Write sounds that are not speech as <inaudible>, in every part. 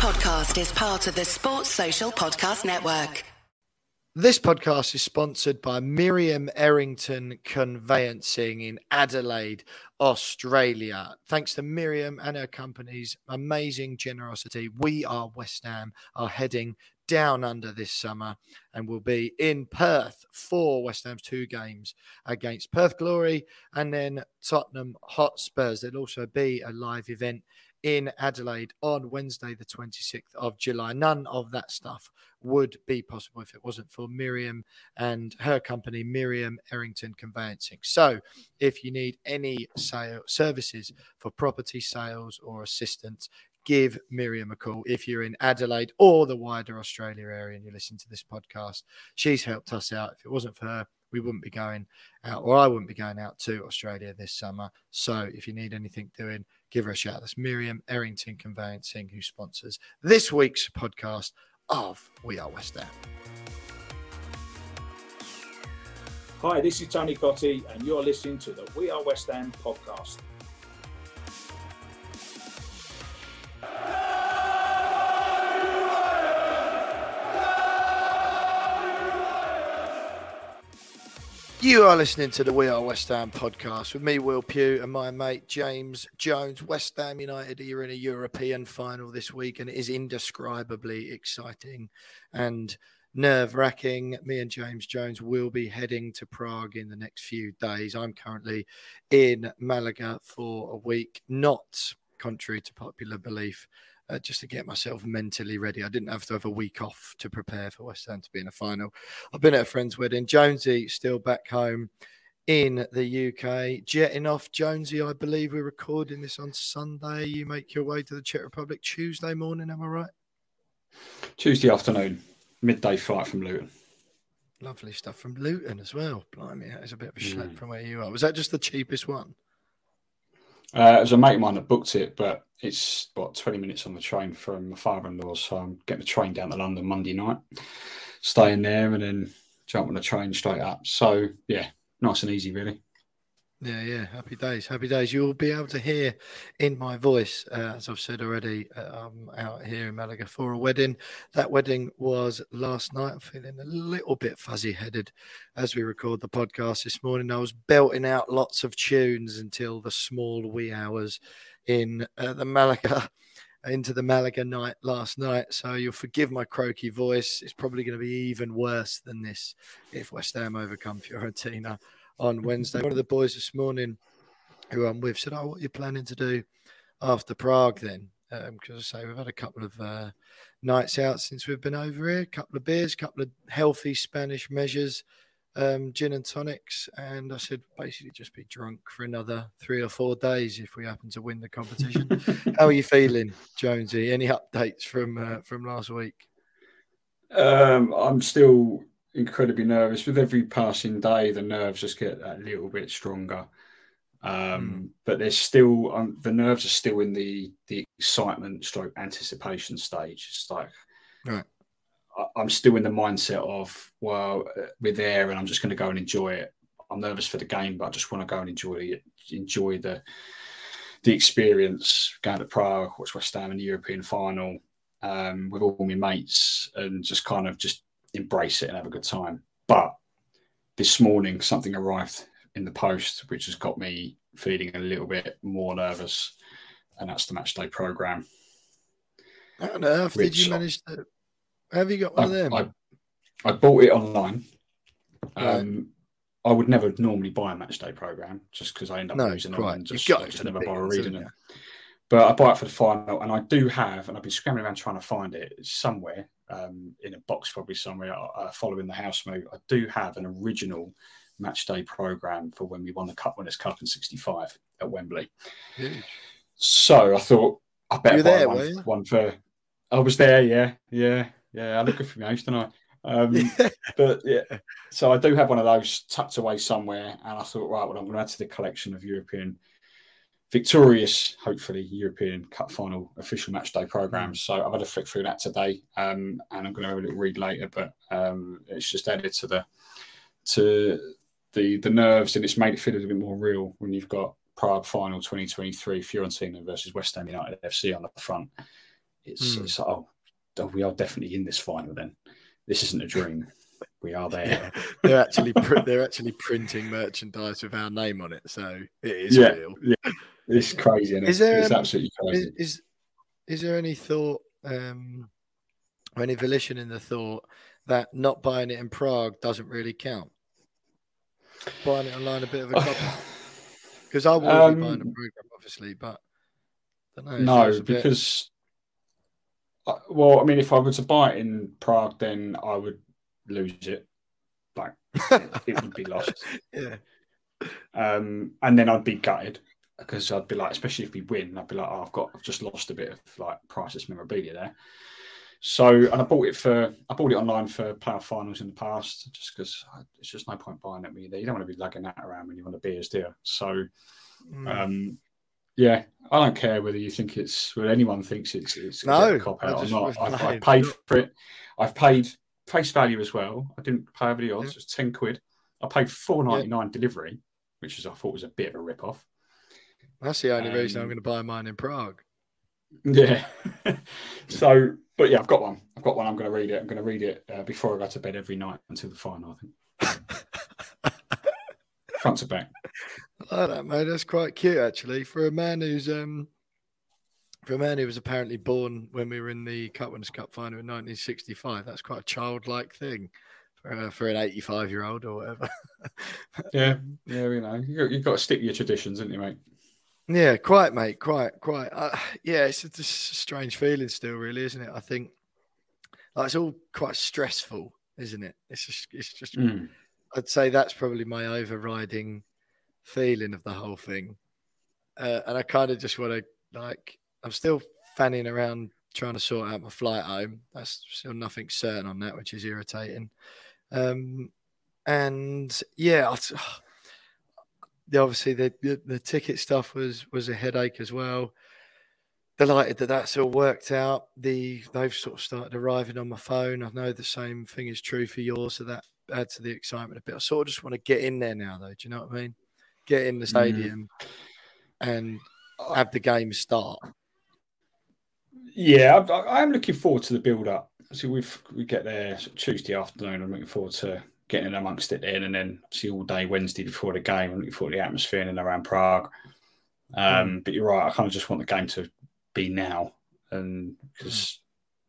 podcast is part of the Sports Social Podcast Network. This podcast is sponsored by Miriam Errington Conveyancing in Adelaide, Australia. Thanks to Miriam and her company's amazing generosity, we are West Ham are heading down under this summer and will be in Perth for West Ham's two games against Perth Glory and then Tottenham Hotspurs. There'll also be a live event in Adelaide on Wednesday, the 26th of July. None of that stuff would be possible if it wasn't for Miriam and her company, Miriam Errington Conveyancing. So, if you need any sale services for property sales or assistance, give Miriam a call if you're in Adelaide or the wider Australia area and you listen to this podcast. She's helped us out. If it wasn't for her, we wouldn't be going out, or I wouldn't be going out to Australia this summer. So if you need anything doing, give her a shout. That's Miriam Errington Conveyancing, who sponsors this week's podcast of We Are West Ham. Hi, this is Tony Cottee, and you're listening to the We Are West Ham podcast. You are listening to the We Are West Ham podcast with me, Will Pugh, and my mate James Jones. West Ham United are in a European final this week, and it is indescribably exciting and nerve wracking. Me and James Jones will be heading to Prague in the next few days. I'm currently in Malaga for a week, not contrary to popular belief uh, just to get myself mentally ready. I didn't have to have a week off to prepare for West Ham to be in a final. I've been at a friend's wedding. Jonesy still back home in the UK. Jetting off, Jonesy, I believe we're recording this on Sunday. You make your way to the Czech Republic Tuesday morning, am I right? Tuesday afternoon, midday flight from Luton. Lovely stuff from Luton as well. Blimey, that is a bit of a schlep Mm. from where you are. Was that just the cheapest one? Uh, it was a mate of mine that booked it, but it's what 20 minutes on the train from my father-in-law. So I'm getting the train down to London Monday night, staying there, and then jump on the train straight up. So yeah, nice and easy, really. Yeah, yeah. Happy days. Happy days. You'll be able to hear in my voice, uh, as I've said already, uh, I'm out here in Malaga for a wedding. That wedding was last night. I'm feeling a little bit fuzzy headed as we record the podcast this morning. I was belting out lots of tunes until the small wee hours in uh, the Malaga. <laughs> Into the Malaga night last night, so you'll forgive my croaky voice. It's probably going to be even worse than this if West Ham overcome Fiorentina on Wednesday. One of the boys this morning who I'm with said, Oh, what are you planning to do after Prague then? Because I say we've had a couple of uh, nights out since we've been over here, a couple of beers, a couple of healthy Spanish measures, um, gin and tonics. And I said, basically just be drunk for another three or four days if we happen to win the competition. <laughs> How are you feeling, Jonesy? Any updates from uh, from last week? Um, I'm still incredibly nervous. With every passing day, the nerves just get a little bit stronger. Um, But there's still um, the nerves are still in the the excitement, stroke anticipation stage. It's like Right. I, I'm still in the mindset of well, uh, we're there, and I'm just going to go and enjoy it. I'm nervous for the game, but I just want to go and enjoy it, enjoy the the experience. Going to Prague, watch West Ham in the European final um, with all my mates, and just kind of just embrace it and have a good time. But this morning, something arrived in the post, which has got me feeling a little bit more nervous, and that's the match day program. How on earth did you manage to? Have you got one of them? I, I bought it online. Right. Um, I would never normally buy a match day program just because I end up No, losing them and just, I just never bother reading them. But I buy it for the final, and I do have, and I've been scrambling around trying to find it somewhere um, in a box, probably somewhere uh, following the house move. I do have an original match day program for when we won the Cup Winners' Cup in '65 at Wembley. Huge. So I thought I better You buy there, one, one for. I was there, yeah, yeah, yeah. I look good for me, don't I? Um, <laughs> but yeah, so I do have one of those tucked away somewhere, and I thought, right, well, I'm going to add to the collection of European victorious, hopefully European Cup final official match day program. So I've had a flick through that today, um, and I'm going to have a little read later. But um, it's just added to the to the the nerves, and it's made it feel a little bit more real when you've got Prague final 2023 Fiorentina versus West Ham United FC on the front. It's, Mm. it's like, oh, oh, we are definitely in this final. Then this isn't a dream. we are there. <laughs> they're actually pr- they're actually printing merchandise with our name on it, so it is Yeah. real. yeah, it's crazy. Isn't it? Is there, it's um, absolutely Is, crazy. is is there any thought um, or any volition in the thought that not buying it in Prague doesn't really count? Buying it online a bit of a cop because <sighs> I will be buying a Um, program, obviously, but know. no, because uh, well, I mean, if I were to buy it in Prague, then I would lose it. Like it would be lost. <laughs> yeah, Um, and then I'd be gutted because I'd be like, especially if we win, I'd be like, oh, I've got, I've just lost a bit of like priceless memorabilia there. So, and I bought it for, I bought it online for playoff finals in the past, just because it's just no point buying it when you're there. You don't want to be lugging that around when you want a beers, do you? So, Mm. um, yeah, I don't care whether you think it's, whether anyone thinks it's, it's No, a cop out or not. I've, I've paid for it. I've paid face value as well. I didn't pay over the odds. It was ten quid. I paid four ninety nine delivery, which is I thought was a bit of a rip off. That's the only reason I'm um, going to buy mine in Prague. Yeah. <laughs> so, but yeah, I've got one. I've got one. I'm going to read it. I'm going to read it uh, before I go to bed every night until the final. I think <laughs> front to back. I like that, mate. That's quite cute, actually, for a man who's um, for a man who was apparently born when we were in the Cup Winners' Cup final in 1965. That's quite a childlike thing for, uh, for an 85 year old or whatever. Yeah, <laughs> yeah, you know, you got, you've got to stick to your traditions, haven't you, mate? Yeah, quite, mate. Quite, quite. Uh, yeah, it's just a strange feeling still, really, isn't it? I think like, it's all quite stressful, isn't it? It's just, it's just. Mm. I'd say that's probably my overriding feeling of the whole thing. Uh, and I kind of just want to, like, I'm still fanning around trying to sort out my flight home. That's still nothing certain on that, which is irritating. Um, and yeah, <sighs> I, the- obviously the, the the ticket stuff was was a headache as well. Delighted that that's all worked out. The they've sort of started arriving on my phone. I know the same thing is true for yours, so that adds to the excitement a bit. I sort of just want to get in there now, though. Do you know what I mean? Get in the mm. stadium and have the game start. Yeah, I, I am looking forward to the build up. So we've we get there Tuesday afternoon. I'm looking forward to getting in amongst it then, and then see all day Wednesday before the game. I'm looking the atmosphere in and around Prague. Um, But you're right. I kind of just want the game to be now, and because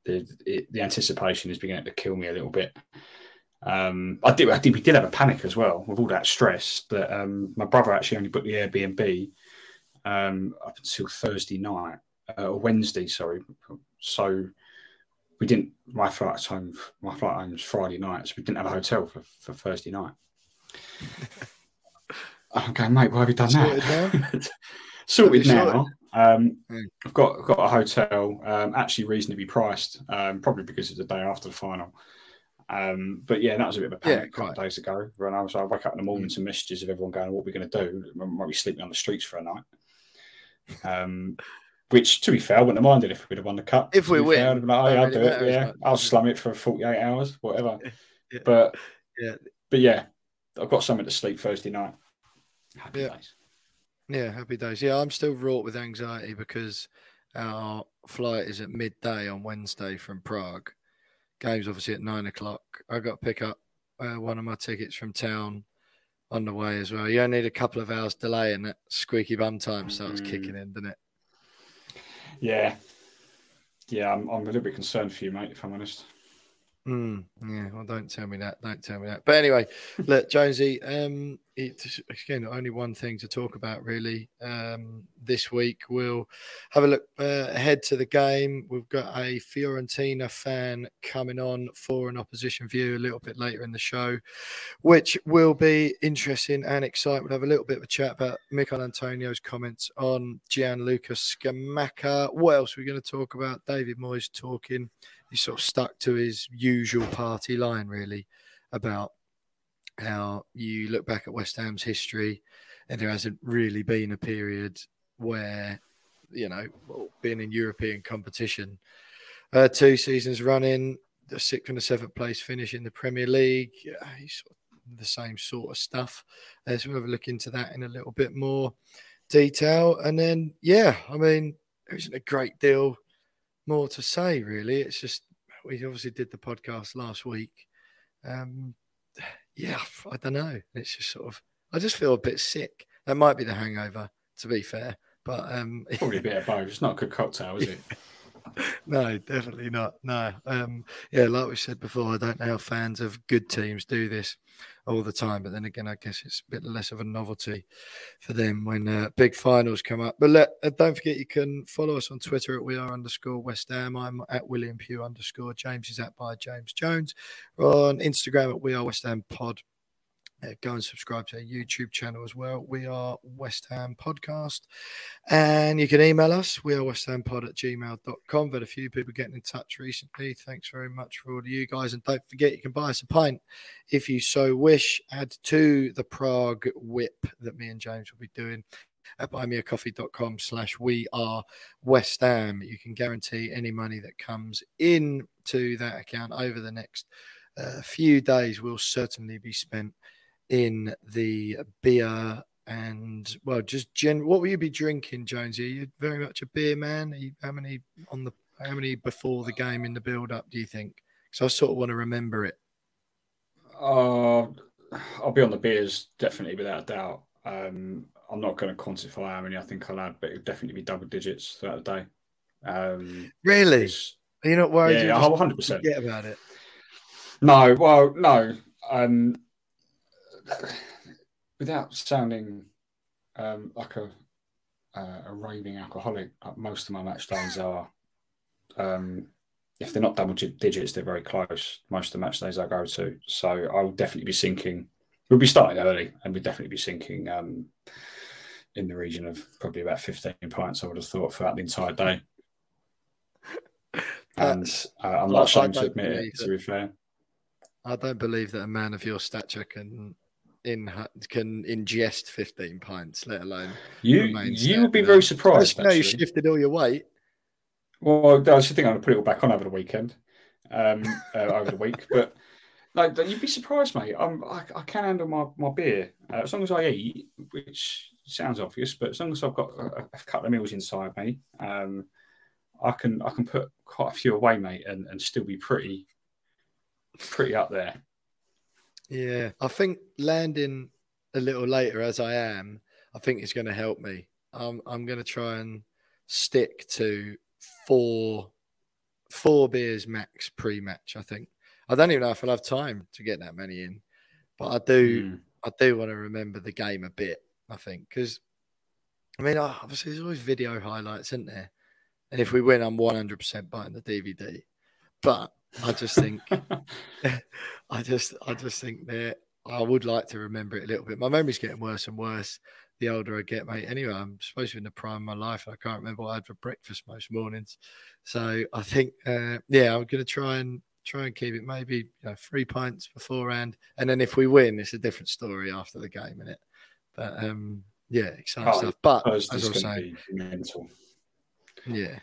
the it, the anticipation is beginning to kill me a little bit. Um, I did, I did. We did have a panic as well with all that stress. That um, my brother actually only booked the Airbnb um, up until Thursday night uh, or Wednesday, sorry. So we didn't. My flight home. My flight home was Friday night, so we didn't have a hotel for, for Thursday night. <laughs> okay, mate. Why have you done Sorted that? <laughs> Sorted Have you now. Um, Mm. I've got I've got a hotel, um, actually reasonably priced, um, probably because it's the day after the final. Um, but yeah, that was a bit of a Yeah, panic a couple of days ago. When I was, I wake up in the morning to messages of everyone going, "What are we going to do? Might be sleeping on the streets for a night." Um, which, to be fair, I wouldn't have minded if we'd have won the cup. If we win, fair, I'd have been like, oh, yeah, I'll do it. Yeah, I'll slam it? for forty-eight hours, whatever. <laughs> Yeah. But Yeah. but yeah, I've got something to sleep Thursday night. Happy Yeah. days. Yeah, happy days. Yeah, I'm still wrought with anxiety because our flight is at midday on Wednesday from Prague. Game's obviously at nine o'clock. I got to pick up uh, one of my tickets from town on the way as well. You only need a couple of hours delay, and that squeaky bum time starts Mm. kicking in, doesn't it? Yeah, yeah, I'm, I'm a little bit concerned for you, mate. If I'm honest. Mm, yeah, well, don't tell me that. Don't tell me that. But anyway, look, Jonesy, um, it's again only one thing to talk about really. Um, this week we'll have a look uh, ahead to the game. We've got a Fiorentina fan coming on for an opposition view a little bit later in the show, which will be interesting and exciting. We'll have a little bit of a chat about Michael Antonio's comments on Gianluca Scamacca. What else are we going to talk about? David Moyes talking He's sort of stuck to his usual party line, really, about how you look back at West Ham's history and there hasn't really been a period where, you know, being in European competition, uh, two seasons running, the sixth and the seventh place finish in the Premier League, the same sort of stuff. Uh, so we'll look into that in a little bit more detail. And then, yeah, I mean, there isn't a great deal more to say. Really, it's just we obviously did the podcast last week. Um, yeah, I don't know. It's just sort of I just feel a bit sick. That might be the hangover, to be fair. But um, probably a bit of both. It's not a good cocktail, is <laughs> it? <laughs> no, definitely not. No. Um, yeah, like we said before, I don't know how fans of good teams do this all the time. But then again, I guess it's a bit less of a novelty for them when uh, big finals come up. But let, uh, don't forget, you can follow us on Twitter at we are underscore West Ham. I'm at William Pugh underscore James is at by James Jones. We're on Instagram at we are West Ham Pod. Uh, go and subscribe to our YouTube channel as well. We are West Ham Podcast. And you can email us. We are West Ham Pod at gmail.com. But a few people getting in touch recently. Thanks very much for all of you guys. And don't forget, you can buy us a pint if you so wish. Add to the Prague whip that me and James will be doing at buymeacoffee.com slash we are West Ham. You can guarantee any money that comes in to that account over the next uh, few days will certainly be spent in the beer and well, just gen. What will you be drinking, Jonesy? Are you very much a beer man? You, how many on the how many before the game in the build up? Do you think? Because I sort of want to remember it. Uh, I'll be on the beers definitely without a doubt. Um, I'm not going to quantify how many I think I'll have, but it'll definitely be double digits throughout the day. Um, really? Are you not worried? Yeah, 100. percent Forget about it. No, well, no. Um, without sounding um, like a uh, a raving alcoholic, like most of my match days are. Um, if they're not double digits, they're very close. Most of the match days I go to, so I will definitely be sinking. We'll be starting early, and we'll definitely be sinking um, in the region of probably about fifteen pints. I would have thought throughout the entire day. <laughs> and uh, I'm not ashamed to admit it. To be fair, I don't believe that a man of your stature can in can ingest 15 pints, let alone you. You would be very surprised. Know, you shifted all your weight. Well, I was thinking I'm going to put it all back on over the weekend, um, uh, <laughs> over the week. But like, you'd be surprised, mate. I'm, I, I can handle my my beer uh, as long as I eat, which sounds obvious, but as long as I've got a, a couple of meals inside me, um, I can I can put quite a few away, mate, and, and still be pretty pretty up there. Yeah, I think landing a little later as I am, I think is going to help me. I'm I'm going to try and stick to four four beers max pre-match. I think I don't even know if I'll have time to get that many in, but I do mm. I do want to remember the game a bit. I think because I mean obviously there's always video highlights, isn't there? And if we win, I'm 100% buying the DVD. But I just think, <laughs> <laughs> I just, I just think that I would like to remember it a little bit. My memory's getting worse and worse the older I get, mate. Anyway, I'm supposed to be in the prime of my life. And I can't remember what I had for breakfast most mornings. So I think, uh, yeah, I'm going to try and try and keep it maybe you know, three pints beforehand, and then if we win, it's a different story after the game, in it. But um, yeah, exciting oh, stuff. But as I was saying, yeah,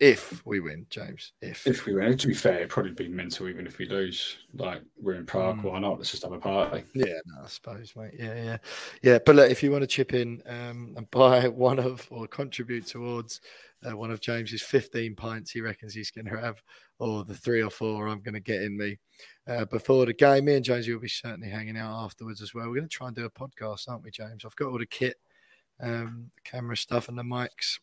if we win, James. If if we win, to be fair, it'd probably be mental even if we lose. Like we're in Prague, mm. why not? Let's just have a party. Yeah, no, I suppose, mate. Yeah, yeah, yeah. But look, if you want to chip in um, and buy <laughs> one of or contribute towards uh, one of James's fifteen pints, he reckons he's going to have, or the three or four I'm going to get in me uh, before the game. Me and James will be certainly hanging out afterwards as well. We're going to try and do a podcast, aren't we, James? I've got all the kit, um, the camera stuff, and the mics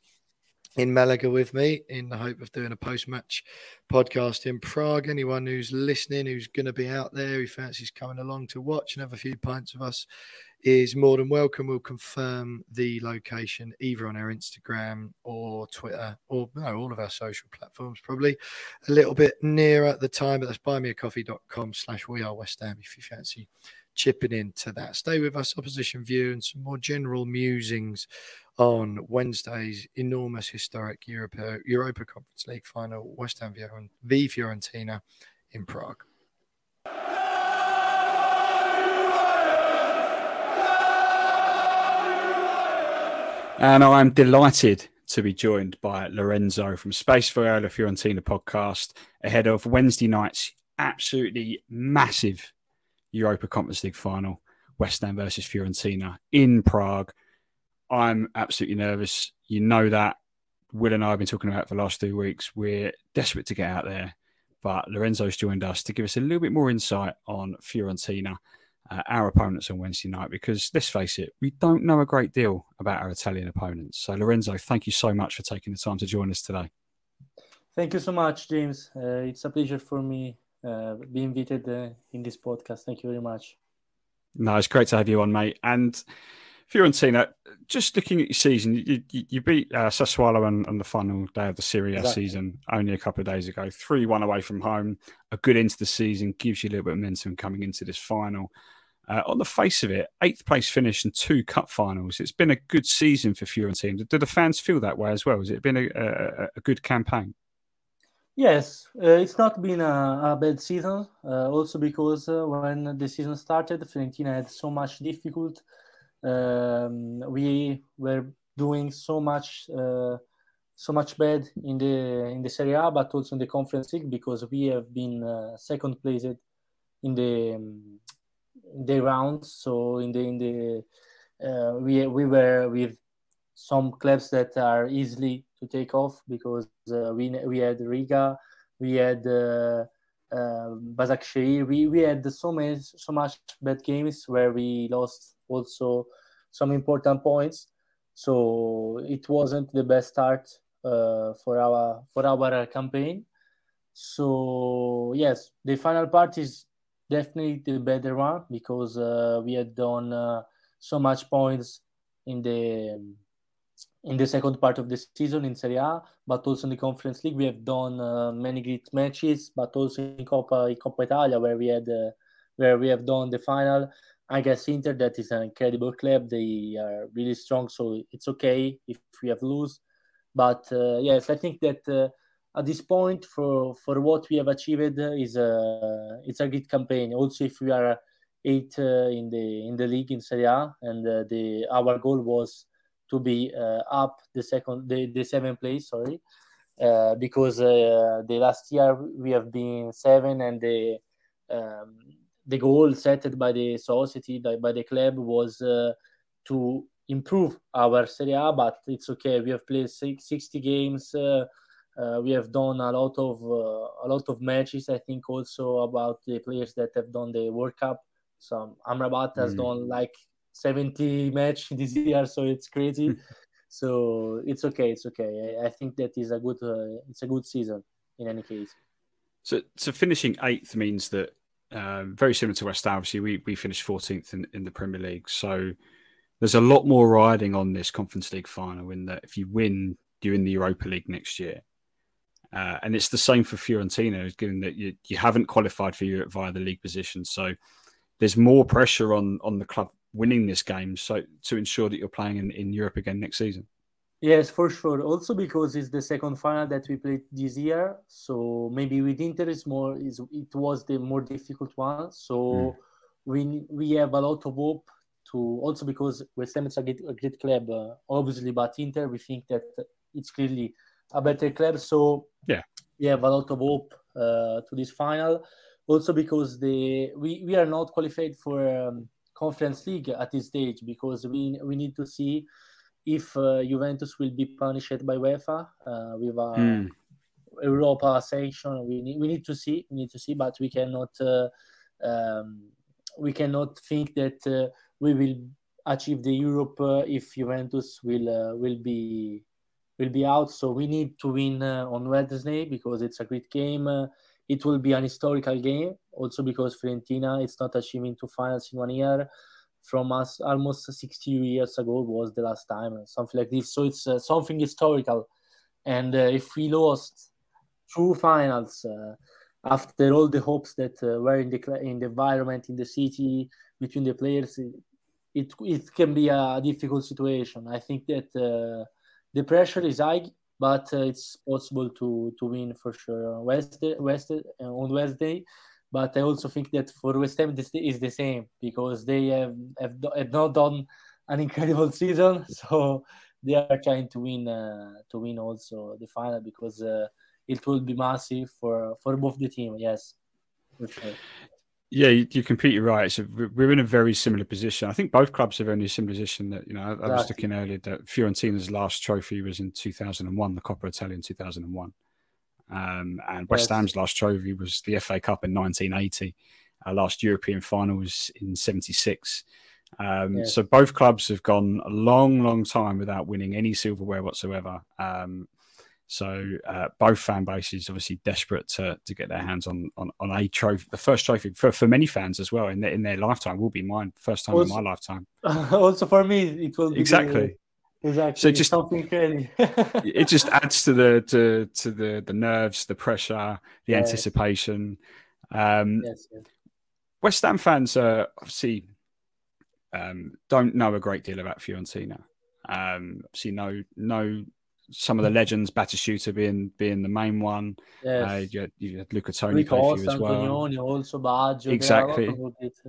in Malaga with me in the hope of doing a post match podcast in Prague. Anyone who's listening, who's going to be out there, who fancies coming along to watch and have a few pints of us, is more than welcome. We'll confirm the location either on our Instagram or Twitter or no, all of our social platforms, probably a little bit nearer the time, but that's buymeacoffee.com slash we are West Ham if you fancy chipping into that. Stay with us, opposition view, and some more general musings on Wednesday's enormous historic Europa, Europa Conference League final, West Ham v Fiorentina in Prague. And I'm delighted to be joined by Lorenzo from SpaceViola Fiorentina podcast ahead of Wednesday night's absolutely massive Europa Conference League final, West Ham versus Fiorentina in Prague. I'm absolutely nervous. You know that. Will and I have been talking about for the last two weeks. We're desperate to get out there, but Lorenzo's joined us to give us a little bit more insight on Fiorentina, uh, our opponents on Wednesday night, because let's face it, we don't know a great deal about our Italian opponents. So, Lorenzo, thank you so much for taking the time to join us today. Thank you so much, James. Uh, it's a pleasure for me uh, be invited uh, in this podcast. Thank you very much. No, it's great to have you on, mate. And Fiorentina, just looking at your season, you, you, you beat uh, Sassuolo on, on, the final day of the Serie A exactly. season only a couple of days ago. 3 1 away from home, a good into the season, gives you a little bit of momentum coming into this final. Uh, on the face of it, eighth place finish and two cup finals. It's been a good season for Fiorentina. Do the fans feel that way as well? Has it been a, a, a good campaign? Yes, uh, it's not been a, a bad season. Uh, also because uh, when the season started, Fiorentina had so much difficult um, we were doing so much uh, so much bad in the in the Serie A, but also in the Conference League because we have been uh, second placed in the um, the rounds. So in the in the uh, we we were with some clubs that are easily to take off because uh, we we had Riga, we had uh, uh, Başakşehir. We we had so many so much bad games where we lost also some important points. So it wasn't the best start uh, for our for our campaign. So yes, the final part is definitely the better one because uh, we had done uh, so much points in the in the second part of the season in Serie A, but also in the Conference League. We have done uh, many great matches, but also in Coppa, in Coppa Italia, where we had uh, where we have done the final. I guess Inter, that is an incredible club. They are really strong, so it's okay if we have lose. But uh, yes, I think that uh, at this point, for for what we have achieved, is a it's a great campaign. Also, if we are eight uh, in the in the league in Serie A, and uh, the our goal was to be uh, up the second the, the seventh place. Sorry, uh, because the last year we have been seven, and the um, the goal set by the society by, by the club was uh, to improve our Serie A, but it's okay. We have played 60 games. Uh, uh, we have done a lot of uh, a lot of matches. I think also about the players that have done the World Cup. So Amrabat has mm. done like 70 match <laughs> this year, so it's crazy. <laughs> so it's okay. It's okay. I, I, think that is a good. Uh, it's a good season in any case. So, so finishing eighth means that um, very similar to West Ham. Obviously, we, we finished 14th in, in the Premier League. So there's a lot more riding on this Conference League final in that if you win, you're in the Europa League next year. Uh, and it's the same for Fiorentina, given that you, you haven't qualified for Europe via the league position. So there's more pressure on, on the club winning this game so to ensure that you're playing in, in Europe again next season. Yes, for sure. Also because it's the second final that we played this year, so maybe with Inter is more is it was the more difficult one. So mm. we we have a lot of hope to also because West Ham is a great, a great club, uh, obviously, but Inter we think that it's clearly a better club. So yeah, we have a lot of hope uh, to this final. Also because the we, we are not qualified for um, Conference League at this stage because we we need to see if uh, Juventus will be punished by UEFA uh, with a mm. Europa sanction. We need we need to see. We need to see, but we cannot uh, um, we cannot think that uh, we will achieve the Europe uh, if Juventus will uh, will be will be out. So we need to win on Wednesday because it's a great game. it will be an historical game, also because Fiorentina is not achieving two finals in one year from us almost 60 years ago was the last time, something like this. So it's uh, something historical. And uh, if we lost two finals uh, after all the hopes that uh, were in the in the environment in the city between the players, it it can be a difficult situation. I think that uh, the pressure is high, but uh, it's possible to to win for sure. West West on Wednesday but I also think that for West Ham this is the same because they have, have, have not done an incredible <laughs> season, so they are trying to win uh, to win also the final because uh, it will be massive for for both the team. Yes, sure. Yeah, you, are completely right. So we're in a very similar position. I think both clubs are in a similar position. That you know, I, I was looking earlier that Fiorentina's last trophy was in 2001, the Coppa Italia in 2001, um, and West. Ham's last trophy was the FA Cup in 1980. Our last European final was in '76. Um, yes. So both clubs have gone a long, long time without winning any silverware whatsoever. Um, so uh, both fan bases obviously desperate to, to get their hands on, on, on a trophy, the first trophy for, for many fans as well in their, in their lifetime will be mine, first time also, in my lifetime. <laughs> Also for me, it will be exactly. Exactly. So just something crazy. it just adds to the to to the the nerves, the pressure, the anticipation. Um, yes, yes. West Ham fans uh, obviously um, don't know a great deal about Fiorentina. Um, obviously, know know some of the legends, Batistuta being being the main one. Yes. Uh, you, had, you had Luca Toni play for you as well. Antognoni, also Baggio. Exactly.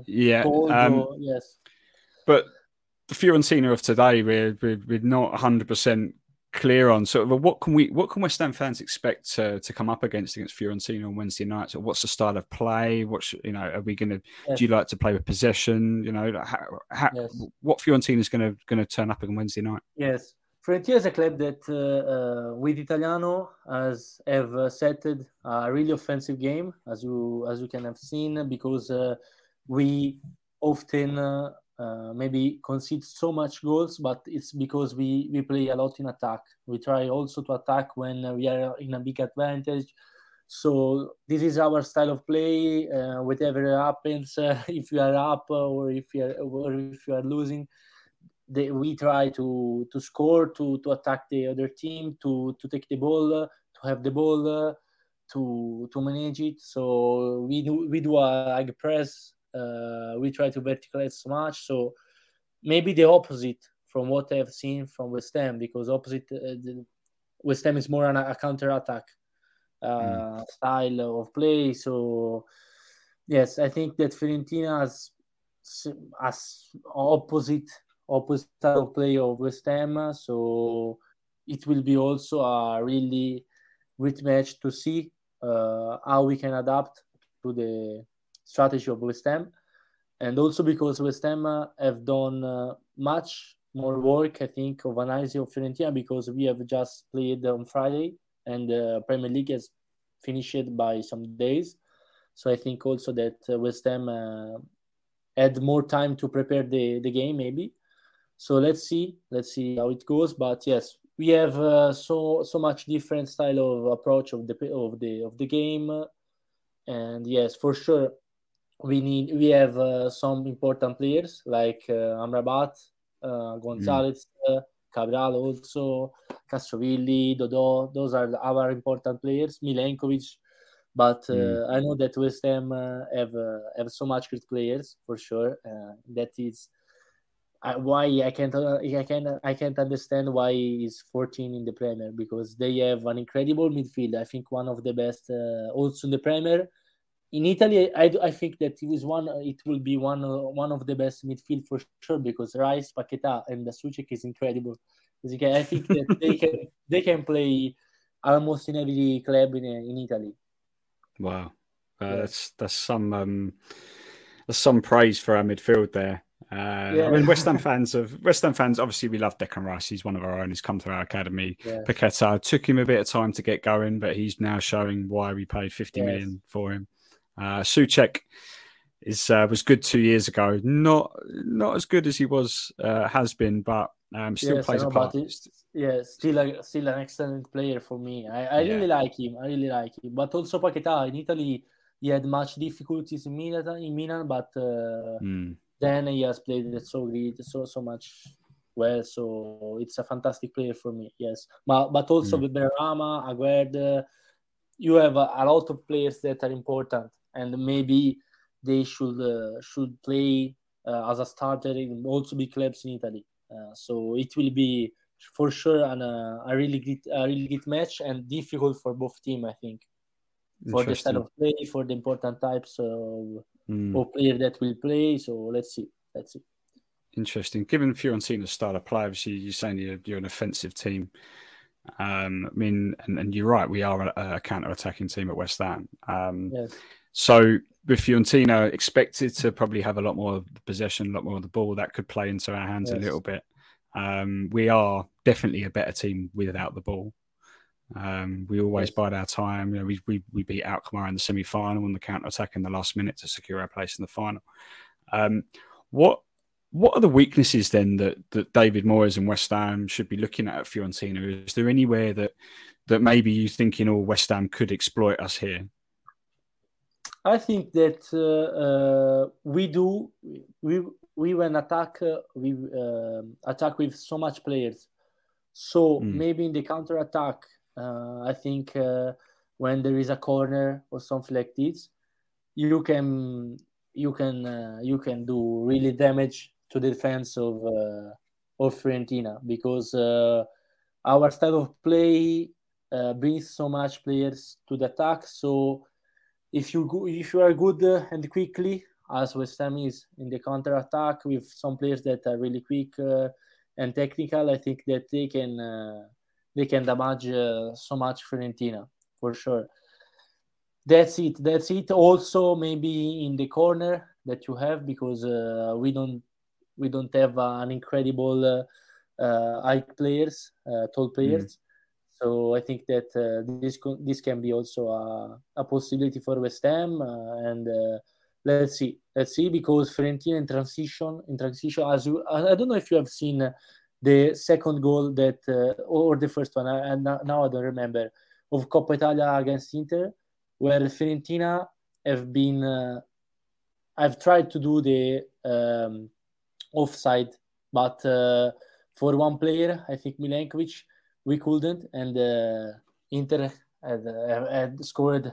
Yeah. Um, yes. But Fiorentina of today, we're, we're, we're not 100% clear on. So, what can we, what can West Ham fans expect to, to come up against against Fiorentina on Wednesday night? So what's the style of play? What's you know, are we going to? Yes. Do you like to play with possession? You know, how, how, yes. what Fiorentina is going to going to turn up on Wednesday night? Yes, Fiorentina is a club that, uh, uh, with Italiano, has have uh, set a really offensive game, as you as you can have seen, because uh, we often uh, uh, maybe concede so much goals, but it's because we we play a lot in attack. We try also to attack when we are in a big advantage. So this is our style of play. whatever happens, <laughs> if you are up or if you are or if you are losing they, we try to to score, to to attack the other team, to to take the ball, to have the ball, to to manage it. So we do we do a like press. Uh, we try to verticalize so much. So maybe the opposite from what I've seen from West Ham, because opposite uh, the, West Ham is more on a, a counter attack uh, mm. style of play. So yes, I think that Fiorentina has as opposite opposite style of play of West Ham. So it will be also a really great match to see uh, how we can adapt to the strategy of West Ham. And also because West Ham have done uh, much more work, I think, of analysis of Fiorentina because we have just played on Friday and the Premier League has finished by some days. So I think also that uh, West Ham uh, had more time to prepare the, the game, maybe. So let's see, let's see how it goes. But yes, we have uh, so so much different style of approach of the of the of the game, and yes, for sure, we need we have uh, some important players like uh, Amrabat, uh, Gonzalez, mm. Cabral, also Castrovilli, Dodò. Those are our important players. Milenkovic. But uh, mm. I know that West Ham uh, have uh, have so much great players for sure. that is why I can't uh, I can't I can't understand why he's 14 in the Premier because they have an incredible midfield. I think one of the best uh, also in the Premier. In Italy, I, I think that it is one. It will be one one of the best midfield for sure because Rice, Paqueta, and the Soucek is incredible. I think that they can <laughs> they can play almost in every club in in Italy. Wow, uh, yeah. that's that's some um, that's some praise for our midfield there. Uh, yeah. I mean, West Ham <laughs> fans of West Ham fans. Obviously, we love Declan Rice. He's one of our own. He's come through our academy. Yeah. Paqueta took him a bit of time to get going, but he's now showing why we paid fifty yes. million for him. Uh, Soucek is uh, was good two years ago. Not not as good as he was uh, has been, but um, still yes, plays a part. yeah, still a, still an excellent player for me. I, I yeah. really like him. I really like him. But also Paqueta in Italy, he had much difficulties in Milan. In Milan, but. Mm then he has played it so great, so so much well. So it's a fantastic player for me. Yes, but but also mm. with Benrahma, Aguerd, you have a, a, lot of players that are important, and maybe they should uh, should play uh, as a starter in also big clubs in Italy. Uh, so it will be for sure an, uh, a really good a really good match and difficult for both team, I think for the style of play, for the important types of mm. or player that will play. So let's see. Let's see. Interesting. Given Fiorentina's style of play, obviously you're saying you're, you're an offensive team. Um, I mean, and, and, you're right, we are a, a counter-attacking team at West Ham. Um, yes. So with Fiorentina expected to probably have a lot more possession, a lot more of the ball that could play into our hands yes. a little bit. Um, we are definitely a better team without the ball. Um, we always bide our time. You know, we, we, we beat Alkmaar in the semi final on the counter attack in the last minute to secure our place in the final. Um, what what are the weaknesses then that, that David Moyes and West Ham should be looking at at Fiorentina? Is there anywhere that that maybe you thinking, oh, West Ham could exploit us here? I think that uh, uh, we do we we when attack uh, we uh, attack with so much players. So mm. maybe in the counter attack uh, I think uh, when there is a corner or something like this, you can you can uh, you can do really damage to the defense of of Fiorentina because our style of play brings so much players to the attack. So if you go, if you are good and quickly as West Ham is in the counter attack with some players that are really quick uh, and technical, I think that they can uh, they can damage uh, so much Fiorentina for sure. That's it. That's it. Also, maybe in the corner that you have because uh, we don't we don't have an incredible uh, uh height players, uh, tall players. Mm. So I think that uh, this this can be also a, a possibility for West Ham, and let's see, let's see because Fiorentina in transition in transition as you, I don't know if you have seen the second goal that uh, or the first one and now I don't remember of Coppa Italia against Inter where Fiorentina have been uh, I've tried to do the um, offside but uh, for one player I think Milenkovic we couldn't and uh, Inter had, had, scored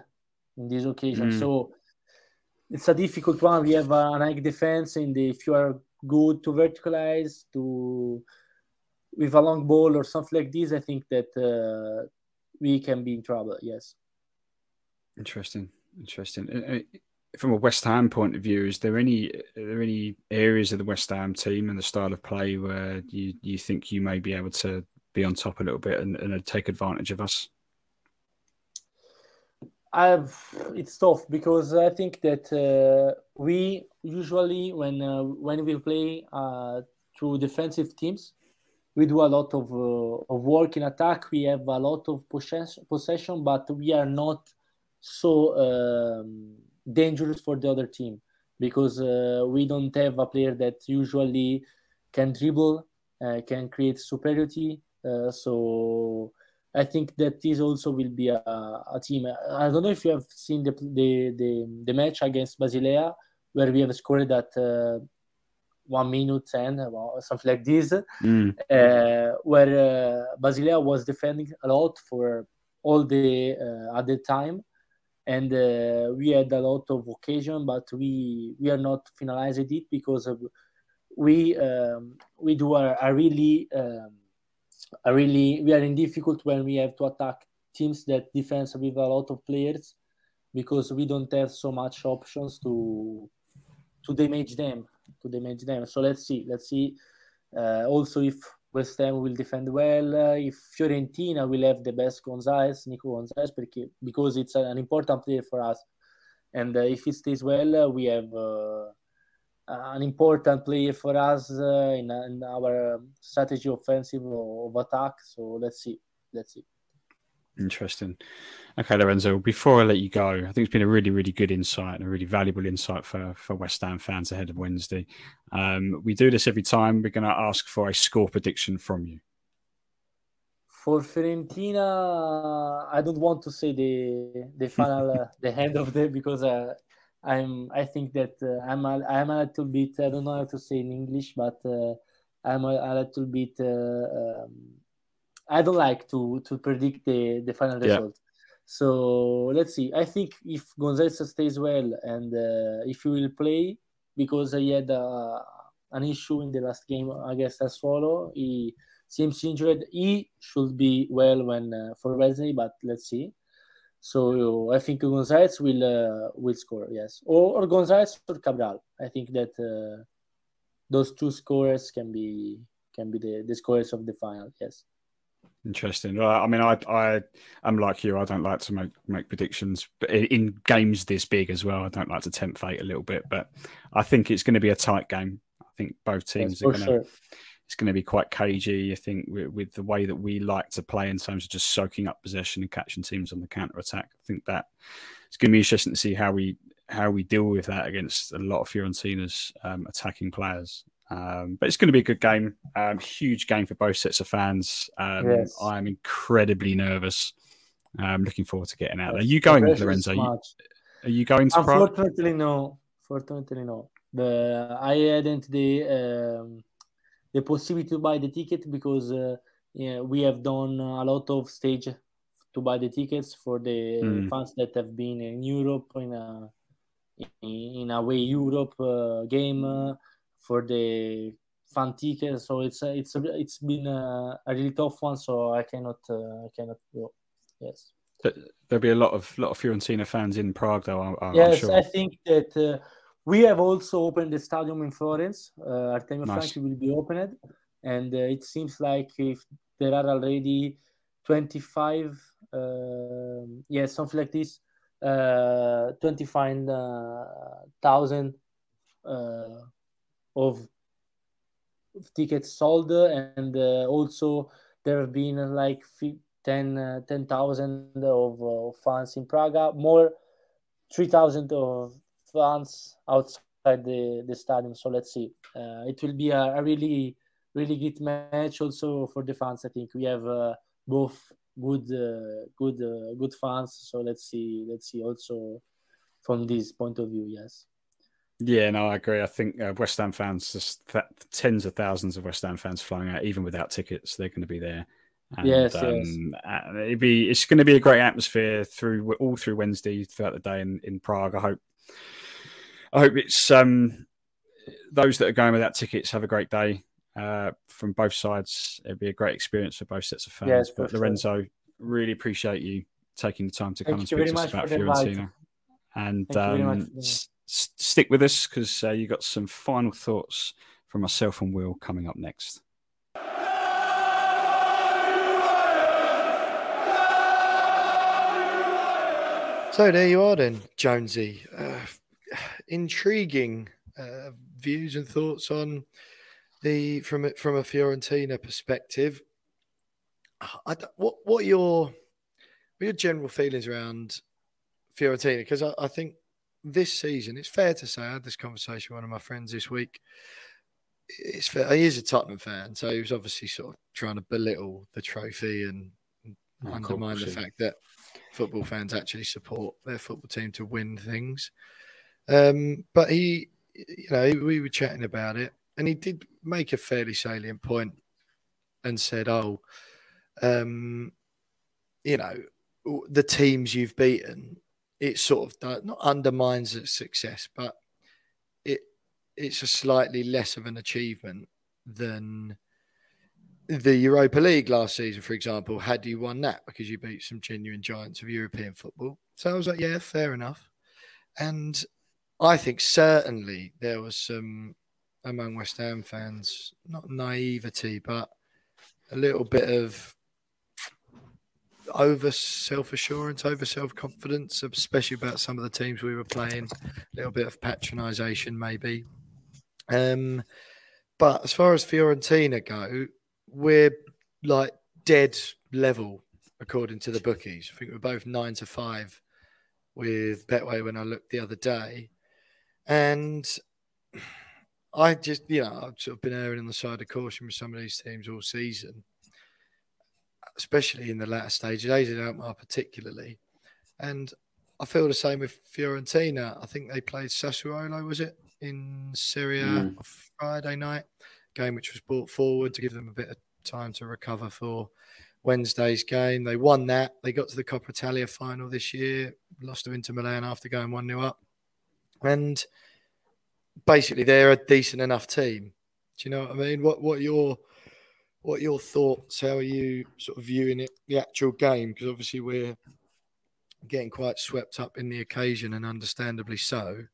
in this occasion mm. so it's a difficult one we have a nice defense and if you are good to verticalize to with a long ball or something like this, I think that uh, we can be in trouble. Yes. Interesting. Interesting. From a West Ham point of view, is there any are there any areas of the West Ham team and the style of play where you, you think you may be able to be on top a little bit and, and take advantage of us? I've it's tough because I think that uh, we usually when uh, when we play uh, through defensive teams, we do a lot of, uh, of work in attack. We have a lot of possession, possession but we are not so um, dangerous for the other team because uh, we don't have a player that usually can dribble, uh, can create superiority. Uh, so I think that this also will be a, a, team. I don't know if you have seen the the the, the match against Basilea where we have scored that uh, one minute and something like this, mm. uh, where uh, Basilea was defending a lot for all the uh, at the time, and uh, we had a lot of occasion, but we we are not finalized it because we um, we do a, a really um, a really we are in difficult when we have to attack teams that defense with a lot of players because we don't have so much options to to damage them to damage them. So let's see. Let's see. Uh, also, if West Ham will defend well, uh, if Fiorentina will have the best Gonzalez, Nico Gonzalez, because it's an important player for us. And uh, if he stays well, uh, we have uh, an important player for us uh, in, in, our strategy offensive of attack. So let's see. Let's see. Interesting. Okay, Lorenzo, before I let you go, I think it's been a really, really good insight and a really valuable insight for, for West Ham fans ahead of Wednesday. Um, we do this every time. We're going to ask for a score prediction from you. For Fiorentina, I don't want to say the the final, uh, the end of the because uh, I'm I think that uh, I'm a, I'm a little bit I don't know how to say in English, but uh, I'm a, a, little bit uh, um, I don't like to to predict the the final yeah. result. So let's see. I think if Gonzalez stays well and uh, if he will play, because he had uh, an issue in the last game against Sassuolo, he seems injured. He should be well when uh, for Wednesday, but let's see. So I think Gonzalez will uh, will score, yes, or, or Gonzalez or Cabral. I think that uh, those two scorers can be can be the, the scorers of the final, yes. Interesting. Well, I mean, I I am like you. I don't like to make make predictions, but in games this big as well, I don't like to tempt fate a little bit. But I think it's going to be a tight game. I think both teams yes, are going to. Sure. It's going to be quite cagey. I think with, with, the way that we like to play in terms of just soaking up possession and catching teams on the counter attack. I think that it's going to be interesting to see how we how we deal with that against a lot of Fiorentina's um, attacking players. Um, but it's going to be a good game. Um, huge game for both sets of fans. Um, yes. I'm incredibly nervous. I'm looking forward to getting out there. Are you going, Lorenzo? Are you, going to Unfortunately, Prague? no. Fortunately, no. The, I hadn't the um, the possibility to buy the ticket because uh, yeah, we have done a lot of stage to buy the tickets for the mm. fans that have been in Europe in a in a way Europe uh, game. Uh, for the fan tickets. So it's uh, it's it's been a, a, really tough one. So I cannot uh, I cannot go. Yes. There'll be a lot of lot of Fiorentina fans in Prague, though. I'm, I'm yes, sure. I think that uh, we have also opened the stadium in Florence. Uh, Artemio nice. Franchi will be opened, and uh, it seems like if there are already 25, uh, yeah, something like this, uh, 25,000 uh, of tickets sold and uh, also there have been uh, like 10 uh, 10,000 of uh, fans in Prague more 3,000 of fans outside the, the stadium. So let's see. Uh, it will be a, a, really really good match also for the fans. I think we have uh, both good good good fans. So let's see let's see also from this point of view yes yeah, no, I agree. I think uh, West Ham fans, just th- tens of thousands of West Ham fans flying out, even without tickets, they're going to be there. And, yes, um, yes. Uh, it'd be, it's going to be a great atmosphere through all through Wednesday throughout the day in, in Prague. I hope, I hope it's um, those that are going without tickets have a great day uh, from both sides. It'd be a great experience for both sets of fans. Yes, but Lorenzo, sure. really appreciate you taking the time to come and speak to us about Fiorentina. And um, stick with us because uh, you got some final thoughts from myself and Will coming up next. So there you are, then, Jonesy. Uh, intriguing uh, views and thoughts on the from from a Fiorentina perspective. What what are your what are your general feelings around Fiorentina? Because I, I think this season, it's fair to say, I had this conversation with one of my friends this week. It's fair, he is a Tottenham fan, so he was obviously sort of trying to belittle the trophy and oh, undermine the fact that football fans actually support their football team to win things. Um, but he, you know, we were chatting about it, and he did make a fairly salient point and said, "Oh, um, you know, the teams you've beaten it sort of does, not undermines its success, but it it's a slightly less of an achievement than the Europa League last season, for example, had you won that because you beat some genuine giants of European football. So I was like, yeah, fair enough. And I think certainly there was some among West Ham fans, not naivety, but a little bit of over self assurance, over self confidence, especially about some of the teams we were playing. A little bit of patronisation, maybe. Um, but as far as Fiorentina go, we're like dead level according to the bookies. I think we're both nine to five with Betway when I looked the other day, and I just you know I've sort of been erring on the side of caution with some of these teams all season especially in the latter stages, AZ Alkmaar particularly. And I feel the same with Fiorentina. I think they played Sassuolo, was it, in Serie A mm. Friday night, game which was brought forward to give them a bit of time to recover for Wednesday's game. They won that. They got to the Coppa Italia final this year, lost to Inter Milan after going 1 0 up. And basically, they're a decent enough team. Do you know what I mean? What what your what are your thoughts? How are you sort of viewing it, the actual game? Because obviously we're getting quite swept up in the occasion, and understandably so.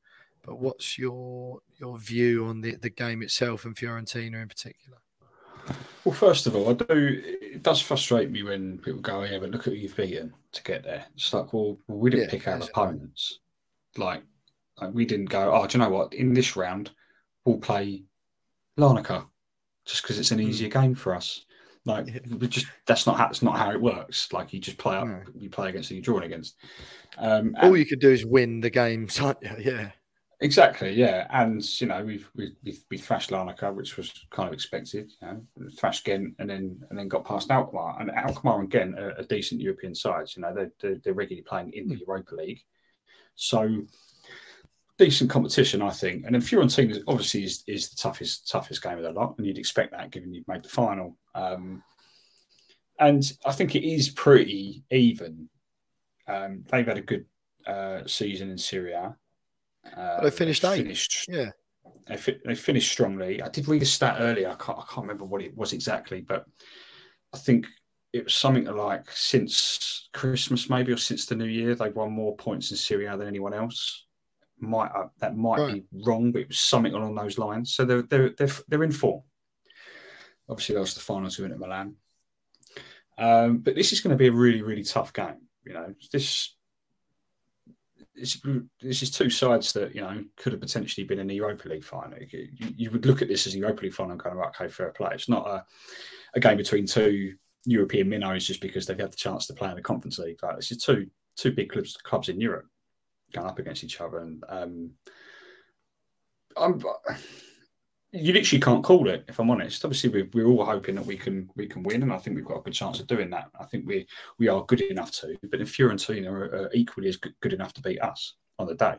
But what's your your view on the, the game itself and Fiorentina in particular? Well, first of all, I do. It does frustrate me when people go, oh, "Yeah, but look at who you've beaten to get there." It's like, well, we didn't Yeah, pick our opponents. Like, like, we didn't go. Oh, do you know what? In this round, we'll play Larnaca just because it's an easier game for us. Like, we just that's not how that's not how it works. Like, you just play up, No. you play against who you're drawing against. Um, All you could do is win the games, <laughs> aren't you? Yeah. Exactly, yeah, and you know we've we we, we thrashed Larnaca, which was kind of expected. You know, thrashed Ghent, and then and then got past Alkmaar, and Alkmaar and Ghent are, are decent European sides. You know, they're, they're they're regularly playing in the Europa League, so decent competition, I think. And then Fiorentina is- obviously is, is the toughest toughest game of the lot, and you'd expect that given you've made the final. Um, and I think it is pretty even. Um, they've had a good uh, season in Serie A. Uh, they finished eighth. Finished, Yeah. they, fi- they finished strongly. I did read a stat earlier. I can't, I can't remember what it was exactly, but I think it was something like since Christmas, maybe, or since the New Year, they've won more points in Serie A than anyone else. Might uh, that might Right. be wrong, but it was something along those lines. So they're they're they're, they're in form. Obviously, that was the final two Inter Milan. Um, but this is going to be a really really tough game. You know, this this, this is two sides that you know could have potentially been in the Europa League final. You, you would look at this as a Europa League final and kind of okay, fair play. It's not a, a game between two European minnows just because they've had the chance to play in the Conference League. Like, this is two two big clubs clubs in Europe going up against each other, and um, I'm. <sighs> You literally can't call it, if I'm honest. Obviously, we're, we're all hoping that we can we can win, and I think we've got a good chance of doing that. I think we we are good enough to, but if Fiorentina are, are equally as good, good enough to beat us on the day,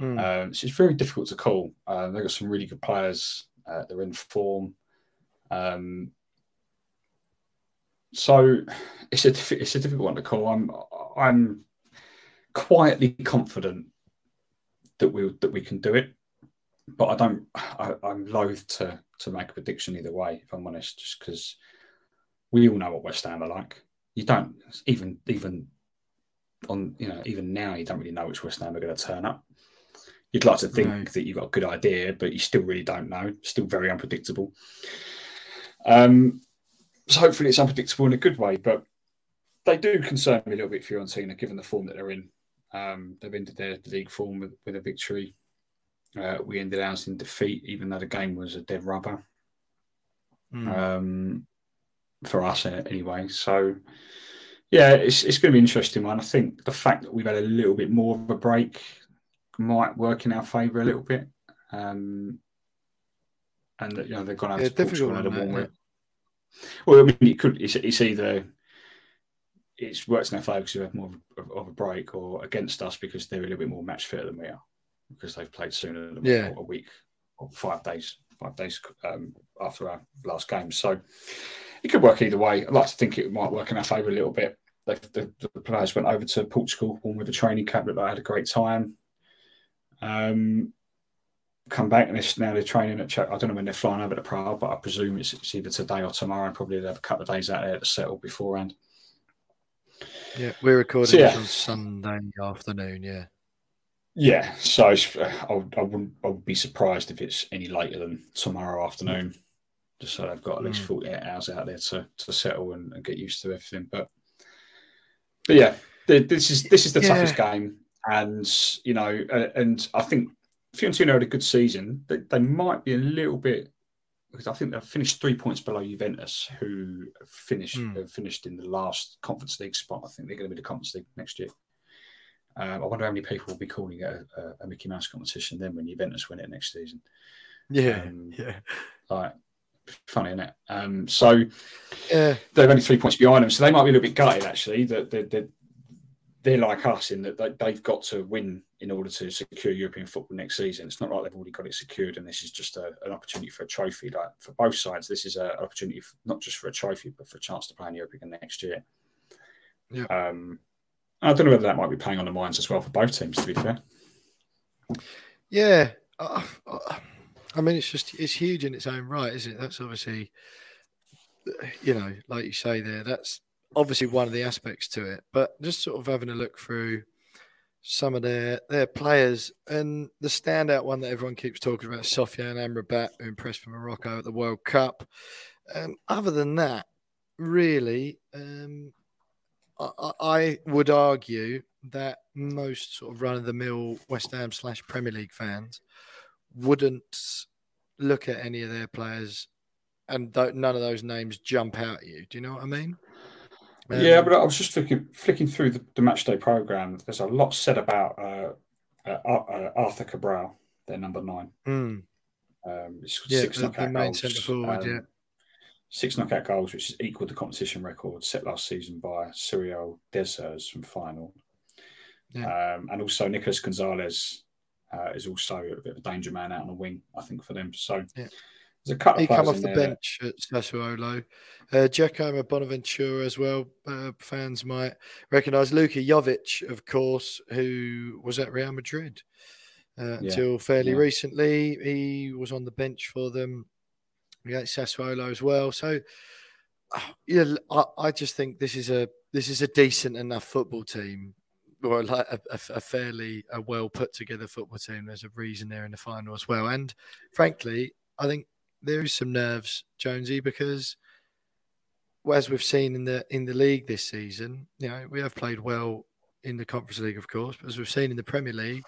Mm. um, so it's very difficult to call. Uh, they've got some really good players. Uh, they're in form. Um, so <sighs> it's a it's a difficult one to call. I'm I'm quietly confident that we that we can do it, but I don't. I, I'm loath to to make a prediction either way. If I'm honest, just because we all know what West Ham are like. You don't even even on you know even now you don't really know which West Ham are going to turn up. You'd like to think No. that you've got a good idea, but you still really don't know. Still very unpredictable. Um, so hopefully it's unpredictable in a good way, but they do concern me a little bit, Fiorentina, given the form that they're in. Um, they've ended their league form with, with a victory. Uh, we ended ours in defeat, even though the game was a dead rubber Mm. um, for us anyway. So, yeah, it's, it's going to be interesting one. I think the fact that we've had a little bit more of a break might work in our favour a little bit. Um, and that, you know they've gone out Yeah, to Portugal and had a warm. Well, I mean, it could. It's, it's either it's worked in our favour because we have more of, a break, or against us because they're a little bit more match fit than we are because they've played sooner than Yeah. a week or five days, five days um, after our last game. So it could work either way. I'd like to think it might work in our favour a little bit. The, the, the players went over to Portugal, one with a training camp that they had a great time. Um, come back and it's now they're training at. Ch- I don't know when they're flying over to Prague, but I presume it's, it's either today or tomorrow. Probably they'll have a couple of days out there to settle beforehand. Yeah, we're recording So, yeah. this on Sunday afternoon. Yeah. Yeah, so I, I wouldn't. I would be surprised if it's any later than tomorrow afternoon. Just so they've got at least Mm. forty-eight hours out there to, to settle and, and get used to everything. But but yeah, th- this is this is the Yeah. toughest game, and you know, and I think Fiorentina had a good season. They, they might be a little bit because I think they've finished three points below Juventus, who finished Mm. finished in the last Conference League spot. I think they're going to be the Conference League next year. Um, I wonder how many people will be calling it a, a, a Mickey Mouse competition then when Juventus win it next season. Yeah. Um, yeah. Like, funny, isn't it? Um, so Yeah. they're only three points behind them, so they might be a little bit gutted actually. That they're, they're, they're like us in that they, they've got to win in order to secure European football next season. It's not like they've already got it secured, and this is just a, an opportunity for a trophy. Like for both sides, this is a- an opportunity for, not just for a trophy, but for a chance to play in Europe again next year. Yeah. Um, I don't know whether that might be playing on the minds as well for both teams. To be fair, Yeah. Uh, I mean, it's just it's huge in its own right, isn't it? That's obviously, you know, like you say there, that's obviously one of the aspects to it. But just sort of having a look through some of their their players, and the standout one that everyone keeps talking about, Sofiane Amrabat, who impressed for Morocco at the World Cup. Um, other than that, really, um, I, I, would argue that most sort of run of the mill West Ham slash Premier League fans wouldn't look at any of their players and none of those names jump out at you. Do you know what I mean? Um, yeah, but I was just flicking, flicking through the, the match day program. There's a lot said about uh, uh, uh Arthur Cabral, their number nine. Mm. Um, yeah, six the, the main forward. Um, yeah, six knockout goals, which is equal to the competition record set last season by Cyril Dessers from Feyenoord. Yeah. Um, and also Nicolas Gonzalez uh, is also a bit of a danger man out on the wing, I think, for them. So yeah. There's a couple he come off the there. bench at Sassuolo. Uh, Giacomo Bonaventura as well. Uh, fans might recognise Luka Jovic, of course, who was at Real Madrid uh, yeah. until fairly yeah. recently. He was on the bench for them yeah, Sassuolo as well. So, <sighs> yeah, I, I, just think this is a this is a decent enough football team, or like a, a, a fairly a well put together football team. There's a reason they're in the final as well, and frankly, I think there is some nerves, Jonesy, because as we've seen in the in the league this season, you know, we have played well in the Conference League, of course, but as we've seen in the Premier League,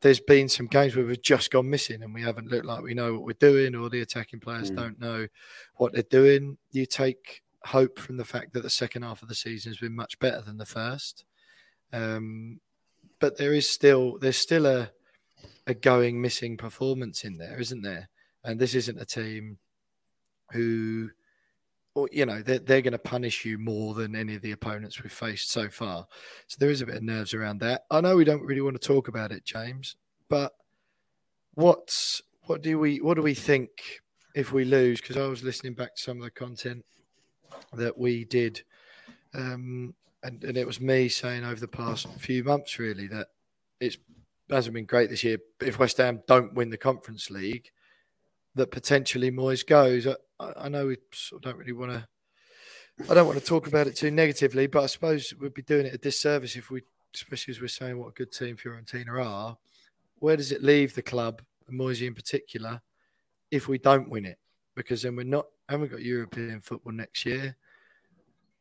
there's been some games where we've just gone missing and we haven't looked like we know what we're doing or the attacking players mm. don't know what they're doing. You take hope from the fact that the second half of the season has been much better than the first. Um, but there is still there's still a a going missing performance in there, isn't there? And this isn't a team who or you know they're, they're going to punish you more than any of the opponents we've faced so far. So there is a bit of nerves around that. I know we don't really want to talk about it james but what's what do we what do we think if we lose? Because i was listening back to some of the content that we did um, and, and it was me saying over the past few months really that it hasn't been great this year. If west ham don't win the conference league that potentially Moyes goes. I, I know we sort of don't really want to. I don't want to talk about it too negatively, but I suppose we'd be doing it a disservice if we, especially as we're saying what a good team Fiorentina are. Where does it leave the club, Moyes in particular, if we don't win it? Because then we're not we haven't got European football next year.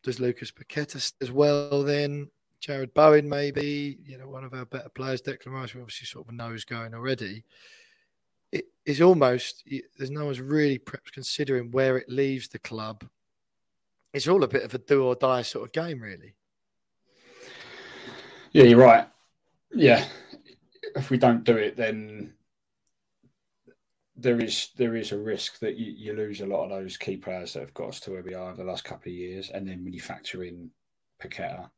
Does Lucas Paqueta as well? Then Jarrod Bowen maybe you know one of our better players. Declan Rice we obviously sort of know knows going already it is almost there's no one's really perhaps considering where it leaves the club. It's all a bit of a do or die sort of game, really. Yeah, you're right. Yeah, if we don't do it, then there is there is a risk that you, you lose a lot of those key players that have got us to where we are the last couple of years, and then when you factor in Paqueta,